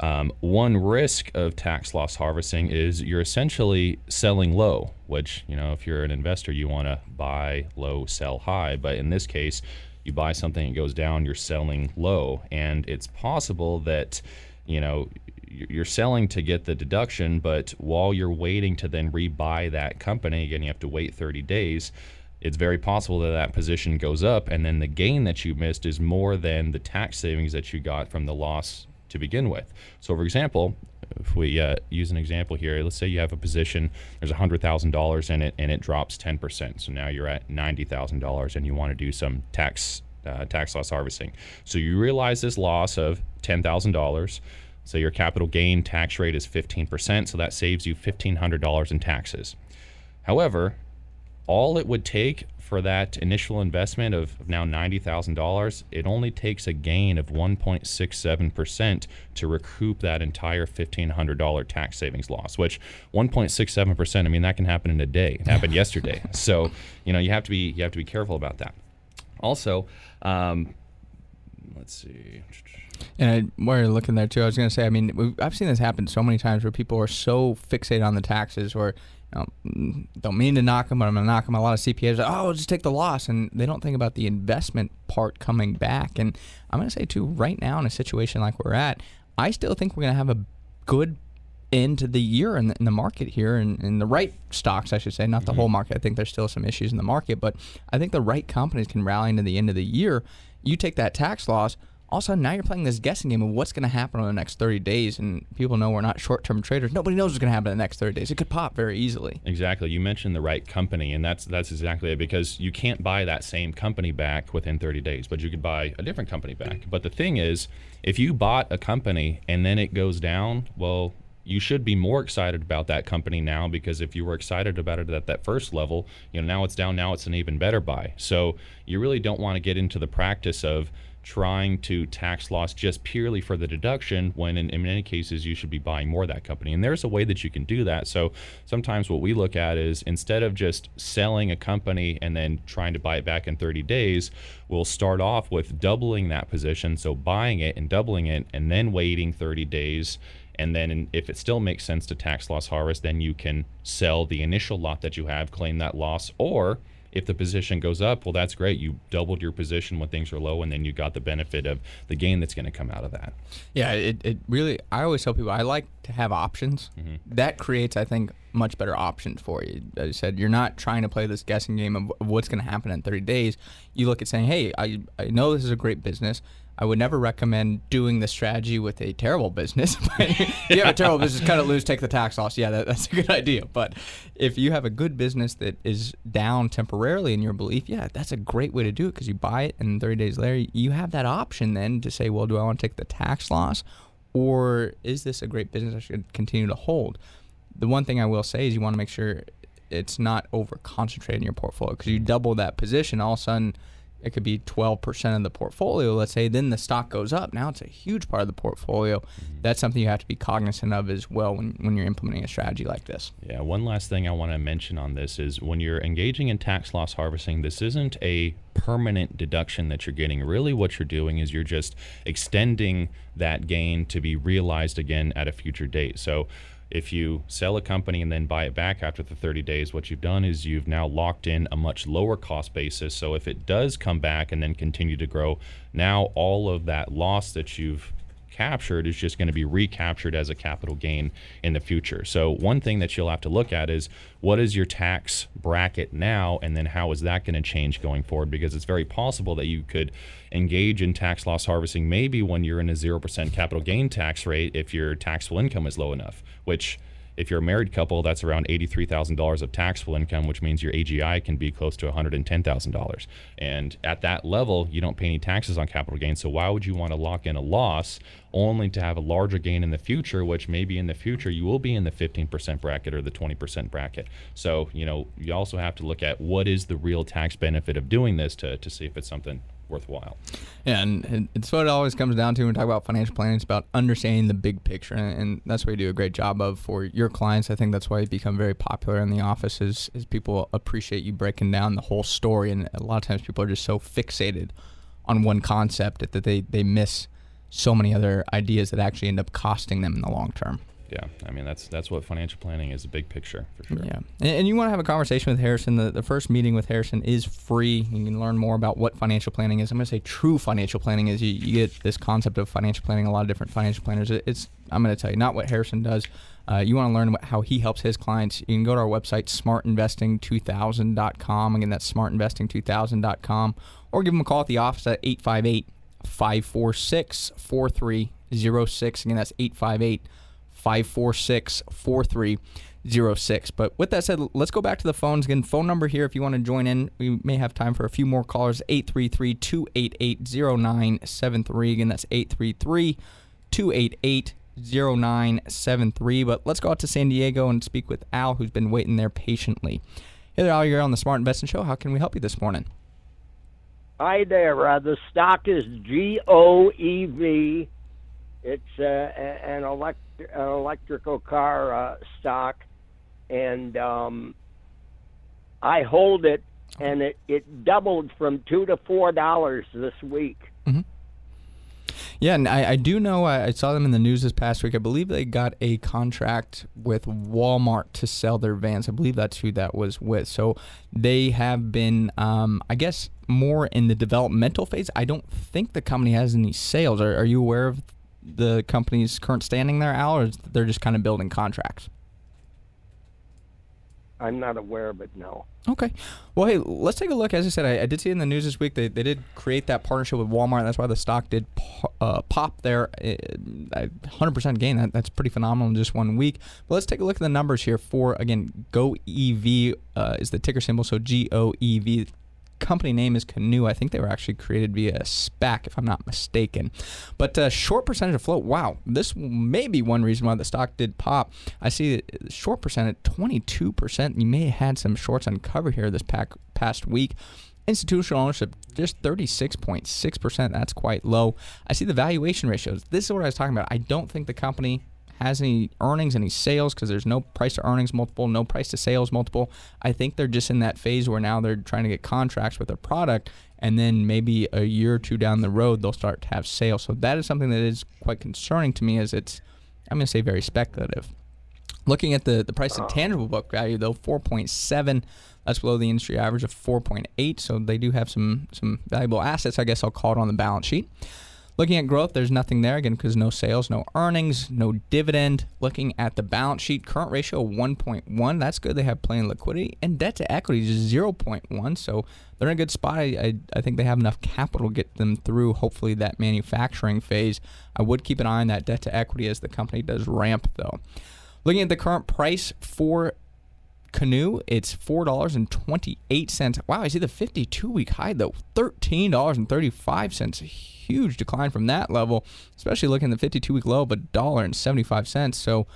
um, one risk of tax loss harvesting is you're essentially selling low, which, you know, if you're an investor, you want to buy low, sell high. But in this case, you buy something, it goes down, you're selling low, and it's possible that you know you're selling to get the deduction, but while you're waiting to then rebuy that company, again, you have to wait 30 days. It's very possible that that position goes up, and then the gain that you missed is more than the tax savings that you got from the loss to begin with. So, for example, if we uh, use an example here, let's say you have a position, there's $100,000 in it, and it drops 10%. So now you're at $90,000 and you want to do some tax. Uh, tax loss harvesting. So you realize this loss of $10,000. So your capital gain tax rate is 15%, so that saves you $1,500 in taxes. However, all it would take for that initial investment of now $90,000, it only takes a gain of 1.67% to recoup that entire $1,500 tax savings loss, which 1.67%, I mean, that can happen in a day. It happened yesterday. So, you know, you have to be, you have to be careful about that. Also, um, let's see. And I, while you're looking there too, I was going to say, I mean, I've seen this happen so many times where people are so fixated on the taxes, or mm, don't mean to knock them, but I'm going to knock them. A lot of CPAs, are, oh, just take the loss, and they don't think about the investment part coming back. And I'm going to say too, right now in a situation like we're at, I still think we're going to have a good end to the year in the, in the market here, and in the right stocks, I should say, not the mm-hmm. whole market. I think there's still some issues in the market, but I think the right companies can rally into the end of the year. You take that tax loss all of a sudden now you're playing this guessing game of what's going to happen over the next 30 days and people know we're not short-term traders. Nobody knows what's going to happen in the next 30 days. It could pop very easily. Exactly. You mentioned the right company and that's that's exactly it because you can't buy that same company back within 30 days but you could buy a different company back. But the thing is if you bought a company and then it goes down well you should be more excited about that company now because if you were excited about it at that first level, you know, now it's down, now it's an even better buy. So you really don't want to get into the practice of trying to tax loss just purely for the deduction when in, in, many cases you should be buying more of that company. And there's a way that you can do that. So sometimes what we look at is instead of just selling a company and then trying to buy it back in 30 days we'll start off with doubling that position so buying it and doubling it and then waiting 30 days. And then if it still makes sense to tax loss harvest then you can sell the initial lot that you have claim that loss or if the position goes up, well, that's great. You doubled your position when things are low, and then you got the benefit of the gain that's going to come out of that. Yeah, it, it really, I always tell people I like to have options. Mm-hmm. That creates, I think, much better options for you. As I said, you're not trying to play this guessing game of what's going to happen in 30 days. You look at saying, hey, I, I know this is a great business. I would never recommend doing the strategy with a terrible business. if you have a terrible business, cut it loose, take the tax loss. Yeah, that, that's a good idea. But if you have a good business that is down temporarily in your belief, yeah, that's a great way to do it because you buy it and 30 days later, you have that option then to say, well, do I want to take the tax loss or is this a great business I should continue to hold? The one thing I will say is you want to make sure it's not over concentrated in your portfolio because you double that position, all of a sudden – it could be 12% of the portfolio, let's say, then the stock goes up. Now it's a huge part of the portfolio. Mm-hmm. That's something you have to be cognizant of as well when, when you're implementing a strategy like this. Yeah, one last thing I want to mention on this is when you're engaging in tax loss harvesting, this isn't a permanent deduction that you're getting. Really, what you're doing is you're just extending that gain to be realized again at a future date. So, if you sell a company and then buy it back after the 30 days, what you've done is you've now locked in a much lower cost basis. So if it does come back and then continue to grow, now all of that loss that you've captured is just going to be recaptured as a capital gain in the future. So one thing that you'll have to look at is what is your tax bracket now and then how is that going to change going forward because it's very possible that you could engage in tax loss harvesting maybe when you're in a 0% capital gain tax rate if your taxable income is low enough, which if you're a married couple, that's around $83,000 of taxable income, which means your AGI can be close to $110,000. And at that level, you don't pay any taxes on capital gains. So why would you want to lock in a loss only to have a larger gain in the future, which maybe in the future you will be in the 15% bracket or the 20% bracket? So, you know, you also have to look at what is the real tax benefit of doing this to, to see if it's something worthwhile. Yeah, and it's what it always comes down to when we talk about financial planning. It's about understanding the big picture, and that's what you do a great job of for your clients. I think that's why you become very popular in the office is, is people appreciate you breaking down the whole story. And a lot of times people are just so fixated on one concept that they, they miss so many other ideas that actually end up costing them in the long term. Yeah, I mean that's that's what financial planning is—a big picture for sure. Yeah, and, and you want to have a conversation with Harrison. The, the first meeting with Harrison is free. You can learn more about what financial planning is. I'm going to say true financial planning is. You, you get this concept of financial planning. A lot of different financial planners. It, it's I'm going to tell you not what Harrison does. Uh, you want to learn how he helps his clients. You can go to our website smartinvesting2000.com. Again, that's smartinvesting2000.com, or give him a call at the office at 858 546 4306. Again, that's 858 546 4306. But with that said, let's go back to the phones. Again, phone number here if you want to join in. We may have time for a few more callers 833 288 0973. Again, that's 833 288 0973. But let's go out to San Diego and speak with Al, who's been waiting there patiently. Hey there, Al. You're on the Smart Investing Show. How can we help you this morning? Hi there. Uh, the stock is GOEV. It's uh, an, elect- an electrical car uh, stock, and um, I hold it, and it, it doubled from two to four dollars this week. Mm-hmm. Yeah, and I, I do know I, I, saw them in the news this past week. I believe they got a contract with Walmart to sell their vans. I believe that's who that was with. So they have been, um, I guess, more in the developmental phase. I don't think the company has any sales. Are, are you aware of the company's current standing there, Al, or they're just kind of building contracts? I'm not aware of it, no. Okay. Well, hey, let's take a look. As I said, I, I, did see in the news this week they, they did create that partnership with Walmart. That's why the stock did uh, pop there. Uh, 100% gain. That, that's pretty phenomenal in just one week. But let's take a look at the numbers here for, again, Go EV uh, is the ticker symbol. So G O E V company name is Canoo. I think they were actually created via SPAC, if I'm not mistaken. But uh, short percentage of float. Wow, this may be one reason why the stock did pop. I see short percent at 22%. You may have had some shorts uncover here this pack, past week. Institutional ownership, just 36.6%. That's quite low. I see the valuation ratios. This is what I was talking about. I don't think the company has any earnings, any sales, because there's no price to earnings multiple, no price to sales multiple. I think they're just in that phase where now they're trying to get contracts with their product, and then maybe a year or two down the road they'll start to have sales. So that is something that is quite concerning to me, as it's I'm going to say very speculative. Looking at the the price of tangible book value though, 4.7. That's below the industry average of 4.8. So they do have some some valuable assets. I guess I'll call it on the balance sheet. Looking at growth, there's nothing there again because no sales, no earnings, no dividend. Looking at the balance sheet, current ratio 1.1. That's good. They have plenty liquidity. And debt to equity is 0.1. So they're in a good spot. I, I, I, think they have enough capital to get them through, hopefully, that manufacturing phase. I would keep an eye on that debt to equity as the company does ramp, though. Looking at the current price for Canoo, it's four dollars and twenty eight cents. Wow, I see the fifty two week high though, thirteen dollars and thirty five cents. A Huge decline from that level, especially looking at the fifty two week low of a dollar and seventy five cents. So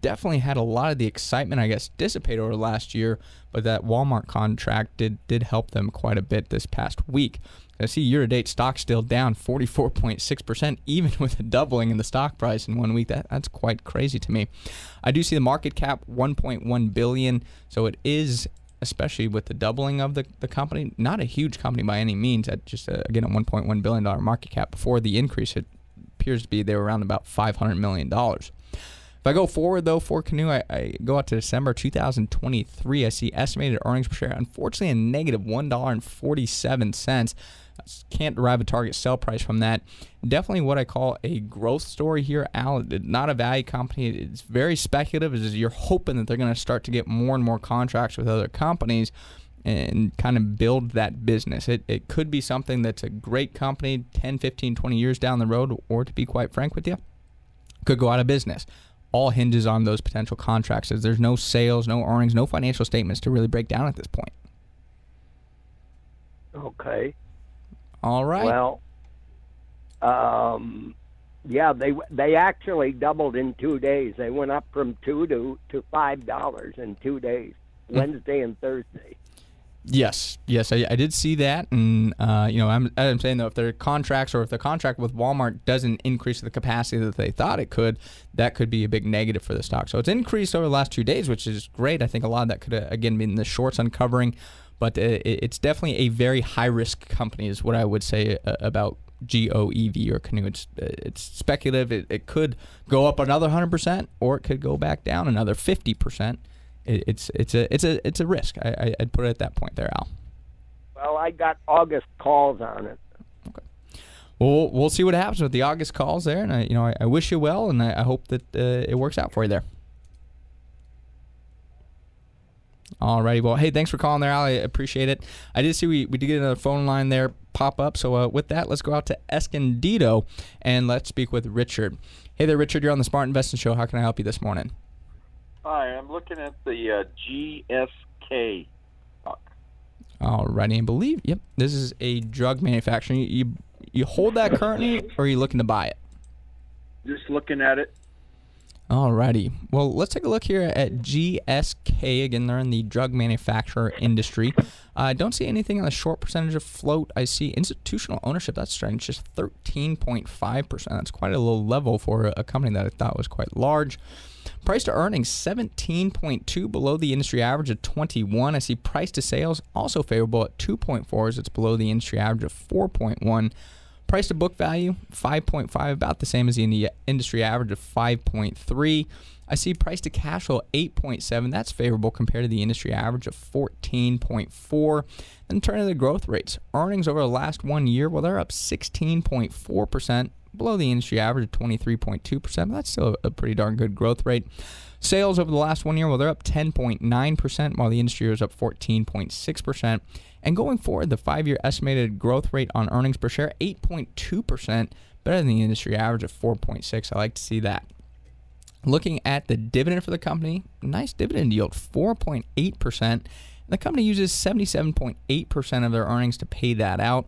definitely had a lot of the excitement, I guess, dissipate over last year. But that Walmart contract did did help them quite a bit this past week. I see year to date stock still down 44.6%, even with a doubling in the stock price in one week. That, that's quite crazy to me. I do see the market cap 1.1 billion. So it is, especially with the doubling of the, the company, not a huge company by any means. At just, uh, again, a $1.1 billion market cap before the increase, it appears to be they were around about $500 million. If I go forward though for Canoo, I, I, go out to December 2023. I see estimated earnings per share, unfortunately, a negative $1.47. Can't derive a target sell price from that. Definitely what I call a growth story here, Al. Not a value company. It's very speculative. Is you're hoping that they're going to start to get more and more contracts with other companies and kind of build that business. It, it could be something that's a great company 10, 15, 20 years down the road, or to be quite frank with you, could go out of business all hinges on those potential contracts as there's no sales, no earnings, no financial statements to really break down at this point. Okay. All right. Well, um, yeah, they they actually doubled in two days. They went up from two to to five dollars in two days, hmm. Wednesday and Thursday. Yes, yes, I, I did see that, and uh, you know, I'm, I'm saying though, if their contracts or if the contract with Walmart doesn't increase the capacity that they thought it could, that could be a big negative for the stock. So it's increased over the last two days, which is great. I think a lot of that could have again been the shorts uncovering, but uh, it, it's definitely a very high risk company, is what I would say uh, about GOEV or Canoo. It's it's speculative. It, it could go up another 100% or it could go back down another 50%. It, it's it's a it's a it's a risk. I, I would put it at that point there, Al. Well, I got August calls on it. Okay. Well, we'll see what happens with the August calls there, and I, you know, I, I wish you well, and I, I hope that uh, it works out for you there. Alrighty, well, hey, thanks for calling there, Al. I appreciate it. I did see we, we did get another phone line there pop up. So uh, with that, let's go out to Escondido and let's speak with Richard. Hey there, Richard. You're on the Smart Investing Show. How can I help you this morning? Hi, I'm looking at the uh, GSK stock. Alrighty, I believe, yep, this is a drug manufacturer. You, you, you hold that currently, or are you looking to buy it? Just looking at it. Alrighty. Well, let's take a look here at GSK. Again, they're in the drug manufacturer industry. I uh, don't see anything on the short percentage of float. I see institutional ownership. That's strange, just 13.5%. That's quite a low level for a company that I thought was quite large. Price to earnings 17.2 below the industry average of 21. I see price to sales also favorable at 2.4 as it's below the industry average of 4.1. Price to book value 5.5, about the same as the industry average of 5.3. I see price to cash flow 8.7. That's favorable compared to the industry average of 14.4. Then turn to the growth rates. Earnings over the last one year, well, they're up 16.4%, below the industry average of 23.2%. but That's still a pretty darn good growth rate. Sales over the last one year, well, they're up 10.9%, while the industry was up 14.6%. And going forward, the five year estimated growth rate on earnings per share, 8.2%, better than the industry average of 4.6. I like to see that. Looking at the dividend for the company, nice dividend yield, 4.8%. The company uses 77.8% of their earnings to pay that out.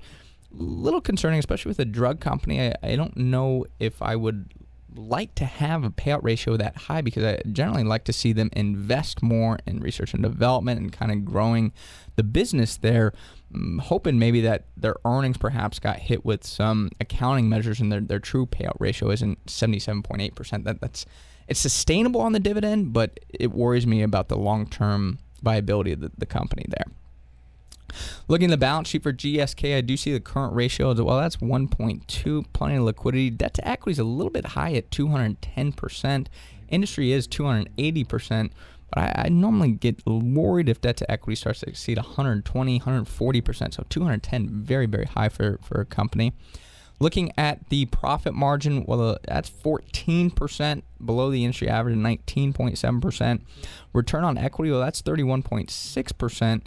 A little concerning, especially with a drug company. I, I don't know if I would like to have a payout ratio that high because I generally like to see them invest more in research and development and kind of growing the business there. I'm hoping maybe that their earnings perhaps got hit with some accounting measures and their, their true payout ratio isn't 77.8%. That, that's it's sustainable on the dividend, but it worries me about the long term viability of the, the company there. Looking at the balance sheet for GSK, I do see the current ratio as well. That's 1.2, plenty of liquidity. Debt to equity is a little bit high at 210%. Industry is 280%, but I, I, normally get worried if debt to equity starts to exceed 120, 140%. So 210, very, very high for, for a company. Looking at the profit margin, well, uh, that's 14% below the industry average, 19.7%. Return on equity, well, that's 31.6%.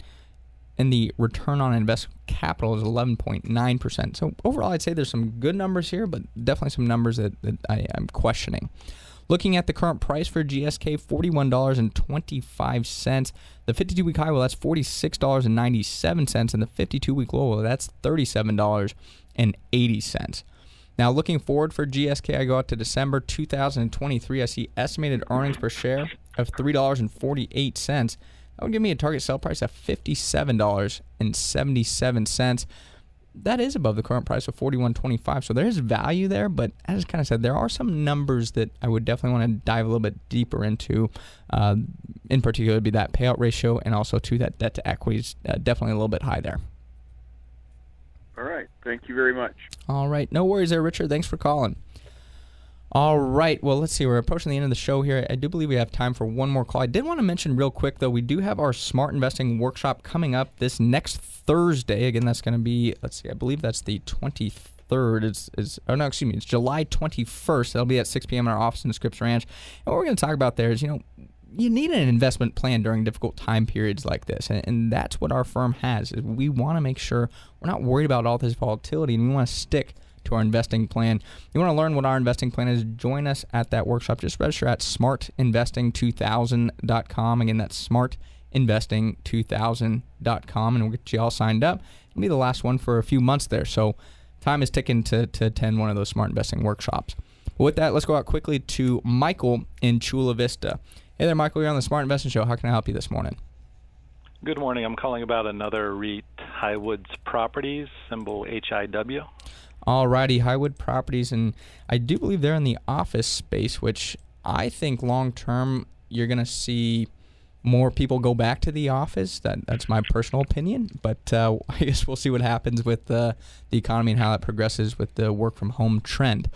And the return on investment capital is 11.9%. So overall, I'd say there's some good numbers here, but definitely some numbers that, that I am questioning. Looking at the current price for GSK, $41.25. The 52 week high, well, that's $46.97. And the 52 week low, well, that's $37.80. Now, looking forward for GSK, I go out to December 2023. I see estimated earnings per share of $3.48. That would give me a target sell price of $57.77 that is above the current price of 41.25 so there is value there but as I kind of said there are some numbers that I would definitely want to dive a little bit deeper into. Uh, in particular would be that payout ratio and also to that debt to equity is uh, definitely a little bit high there. All right. Thank you very much. All right. No worries there Richard. Thanks for calling all right. Well, let's see. We're approaching the end of the show here. I do believe we have time for one more call. I did want to mention real quick, though, we do have our smart investing workshop coming up this next Thursday. Again, that's going to be, let's see, I believe that's the 23rd. It's, is oh, no, excuse me. It's July 21st. That'll be at 6 p.m. in our office in Scripps Ranch. And what we're going to talk about there is, you know, you need an investment plan during difficult time periods like this and, and that's what our firm has is we want to make sure we're not worried about all this volatility and we want to stick to our investing plan. You want to learn what our investing plan is? Join us at that workshop. Just register at smartinvesting2000.com. Again, that's smartinvesting2000.com, and we'll get you all signed up. It'll be the last one for a few months there. So time is ticking to, to attend one of those smart investing workshops. with that, let's go out quickly to Michael in Chula Vista. Hey there, Michael. You're on the Smart Investing Show. How can I help you this morning? Good morning. I'm calling about another REIT, Highwoods Properties, symbol HIW. Alrighty, Highwood Properties, and I do believe they're in the office space, which I think long term you're to see more people go back to the office. That that's my personal opinion, but uh, I guess we'll see what happens with uh, the economy and how it progresses with the work from home trend.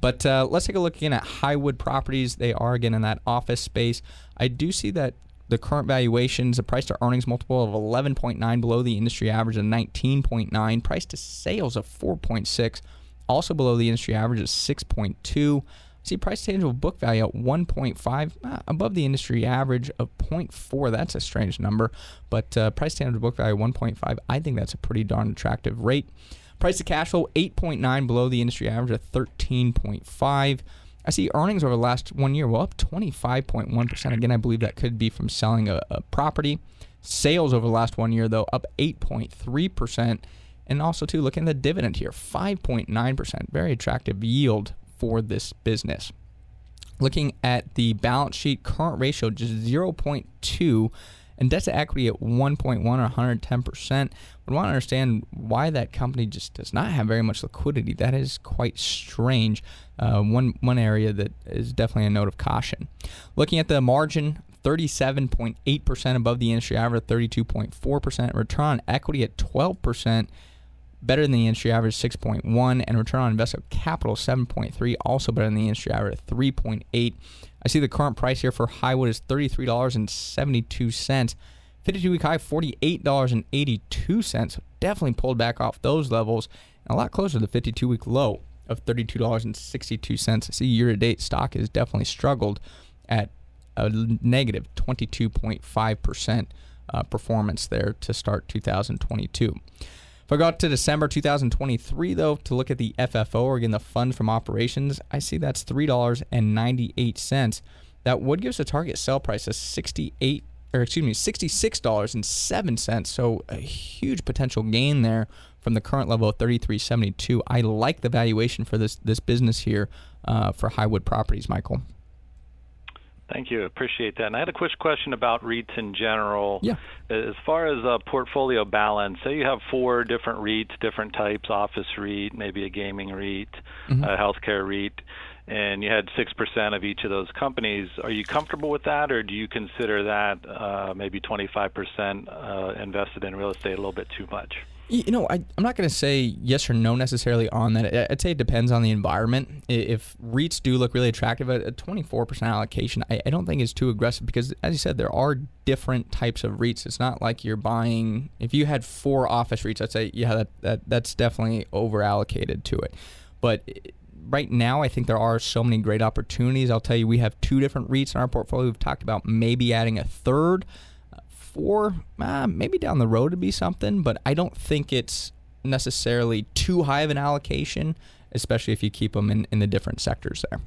But uh, let's take a look again at Highwood properties. They are again in that office space. I do see that the current valuations, a price to earnings multiple of 11.9 below the industry average of 19.9, price to sales of 4.6, also below the industry average of 6.2. See price to tangible book value at 1.5, uh, above the industry average of 0.4. That's a strange number, but uh, price tangible book value 1.5. I think that's a pretty darn attractive rate. Price to cash flow 8.9 below the industry average of 13.5. I see earnings over the last one year, well, up 25.1%. Again, I believe that could be from selling a, a property. Sales over the last one year, though, up 8.3%. And also, too, looking at the dividend here, 5.9%. Very attractive yield for this business. Looking at the balance sheet, current ratio just 0.2 and debt to equity at 1.1 or 110%. We want to understand why that company just does not have very much liquidity. That is quite strange. Uh, one one area that is definitely a note of caution. Looking at the margin, 37.8% above the industry average, 32.4%. Return on equity at 12%, better than the industry average, 6.1. And return on invested capital, 7.3, also better than the industry average, 3.8. I see the current price here for Highwood is $33.72. 52 week high, $48.82. Definitely pulled back off those levels and a lot closer to the 52 week low of $32.62. I see year to date stock has definitely struggled at a negative 22.5% uh, performance there to start 2022. If I go out to December 2023, though, to look at the FFO, or again, the fund from operations, I see that's $3.98. That would give us a target sell price of 68 or excuse me, $66.07. So a huge potential gain there from the current level of 33.72. I like the valuation for this this business here uh, for Highwood Properties, Michael. Thank you. Appreciate that. And I had a quick question about REITs in general. Yeah. As far as a portfolio balance, say you have four different REITs, different types, office REIT, maybe a gaming REIT, mm-hmm. a healthcare REIT, and you had 6% of each of those companies. Are you comfortable with that, or do you consider that uh, maybe 25% uh, invested in real estate a little bit too much? You know, I, I'm not going to say yes or no necessarily on that. I'd say it depends on the environment. If REITs do look really attractive, a 24% allocation, I, I don't think is too aggressive because, as you said, there are different types of REITs. It's not like you're buying, if you had four office REITs, I'd say, yeah, that, that that's definitely over allocated to it. But right now, I think there are so many great opportunities. I'll tell you, we have two different REITs in our portfolio. We've talked about maybe adding a third four, uh, maybe down the road to be something, but I don't think it's necessarily too high of an allocation, especially if you keep them in, in the different sectors there.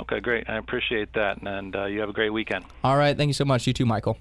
Okay, great. I appreciate that, and uh, you have a great weekend. All right, thank you so much. You too, Michael.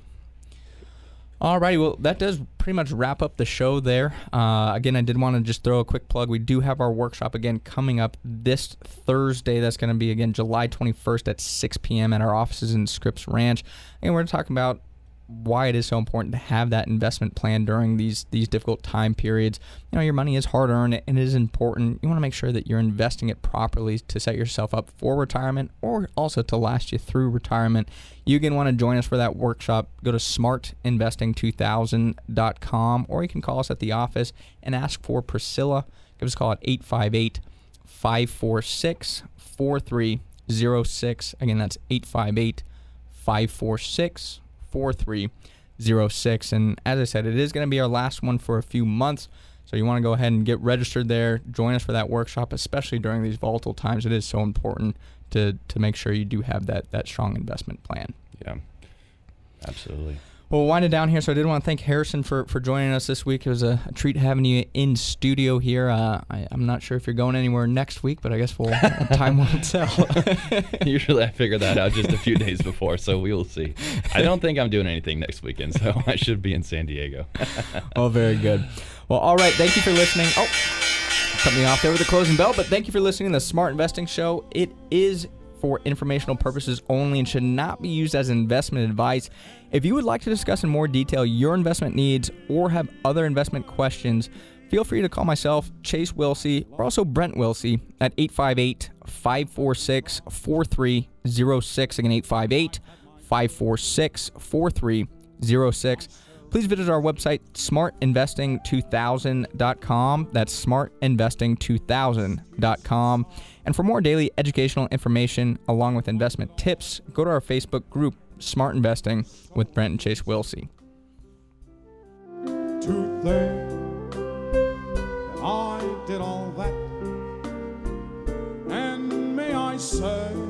All righty, well, that does pretty much wrap up the show there. Uh, again, I did want to just throw a quick plug. We do have our workshop again coming up this Thursday. That's going to be, again, July 21st at 6 p.m. at our offices in Scripps Ranch. And we're talking about why it is so important to have that investment plan during these these difficult time periods. You know, your money is hard earned and it is important. You want to make sure that you're investing it properly to set yourself up for retirement or also to last you through retirement. You can want to join us for that workshop. Go to smartinvesting2000.com or you can call us at the office and ask for Priscilla. Give us a call at 858 546 4306. Again, that's 858 546 4306. And as I said, it is going to be our last one for a few months. So you want to go ahead and get registered there. Join us for that workshop, especially during these volatile times. It is so important to, to make sure you do have that, that strong investment plan. Yeah, absolutely. Well, we'll wind it down here. So I did want to thank Harrison for, for joining us this week. It was a, a treat having you in studio here. Uh, I, am not sure if you're going anywhere next week, but I guess we'll time will tell. Usually I figure that out just a few days before, so we will see. I don't think I'm doing anything next weekend, so I should be in San Diego. oh, very good. Well, all right. Thank you for listening. Oh, cut me off there with the closing bell, but thank you for listening to the Smart Investing Show. It is for informational purposes only and should not be used as investment advice. If you would like to discuss in more detail your investment needs or have other investment questions, feel free to call myself, Chase Wilsey, or also Brent Wilsey at 858 546 4306. Again, 858 546 4306. Please visit our website, smartinvesting2000.com. That's smartinvesting2000.com. And for more daily educational information along with investment tips, go to our Facebook group, Smart Investing with Brent and Chase Wilsey. To think I did all that, and may I say.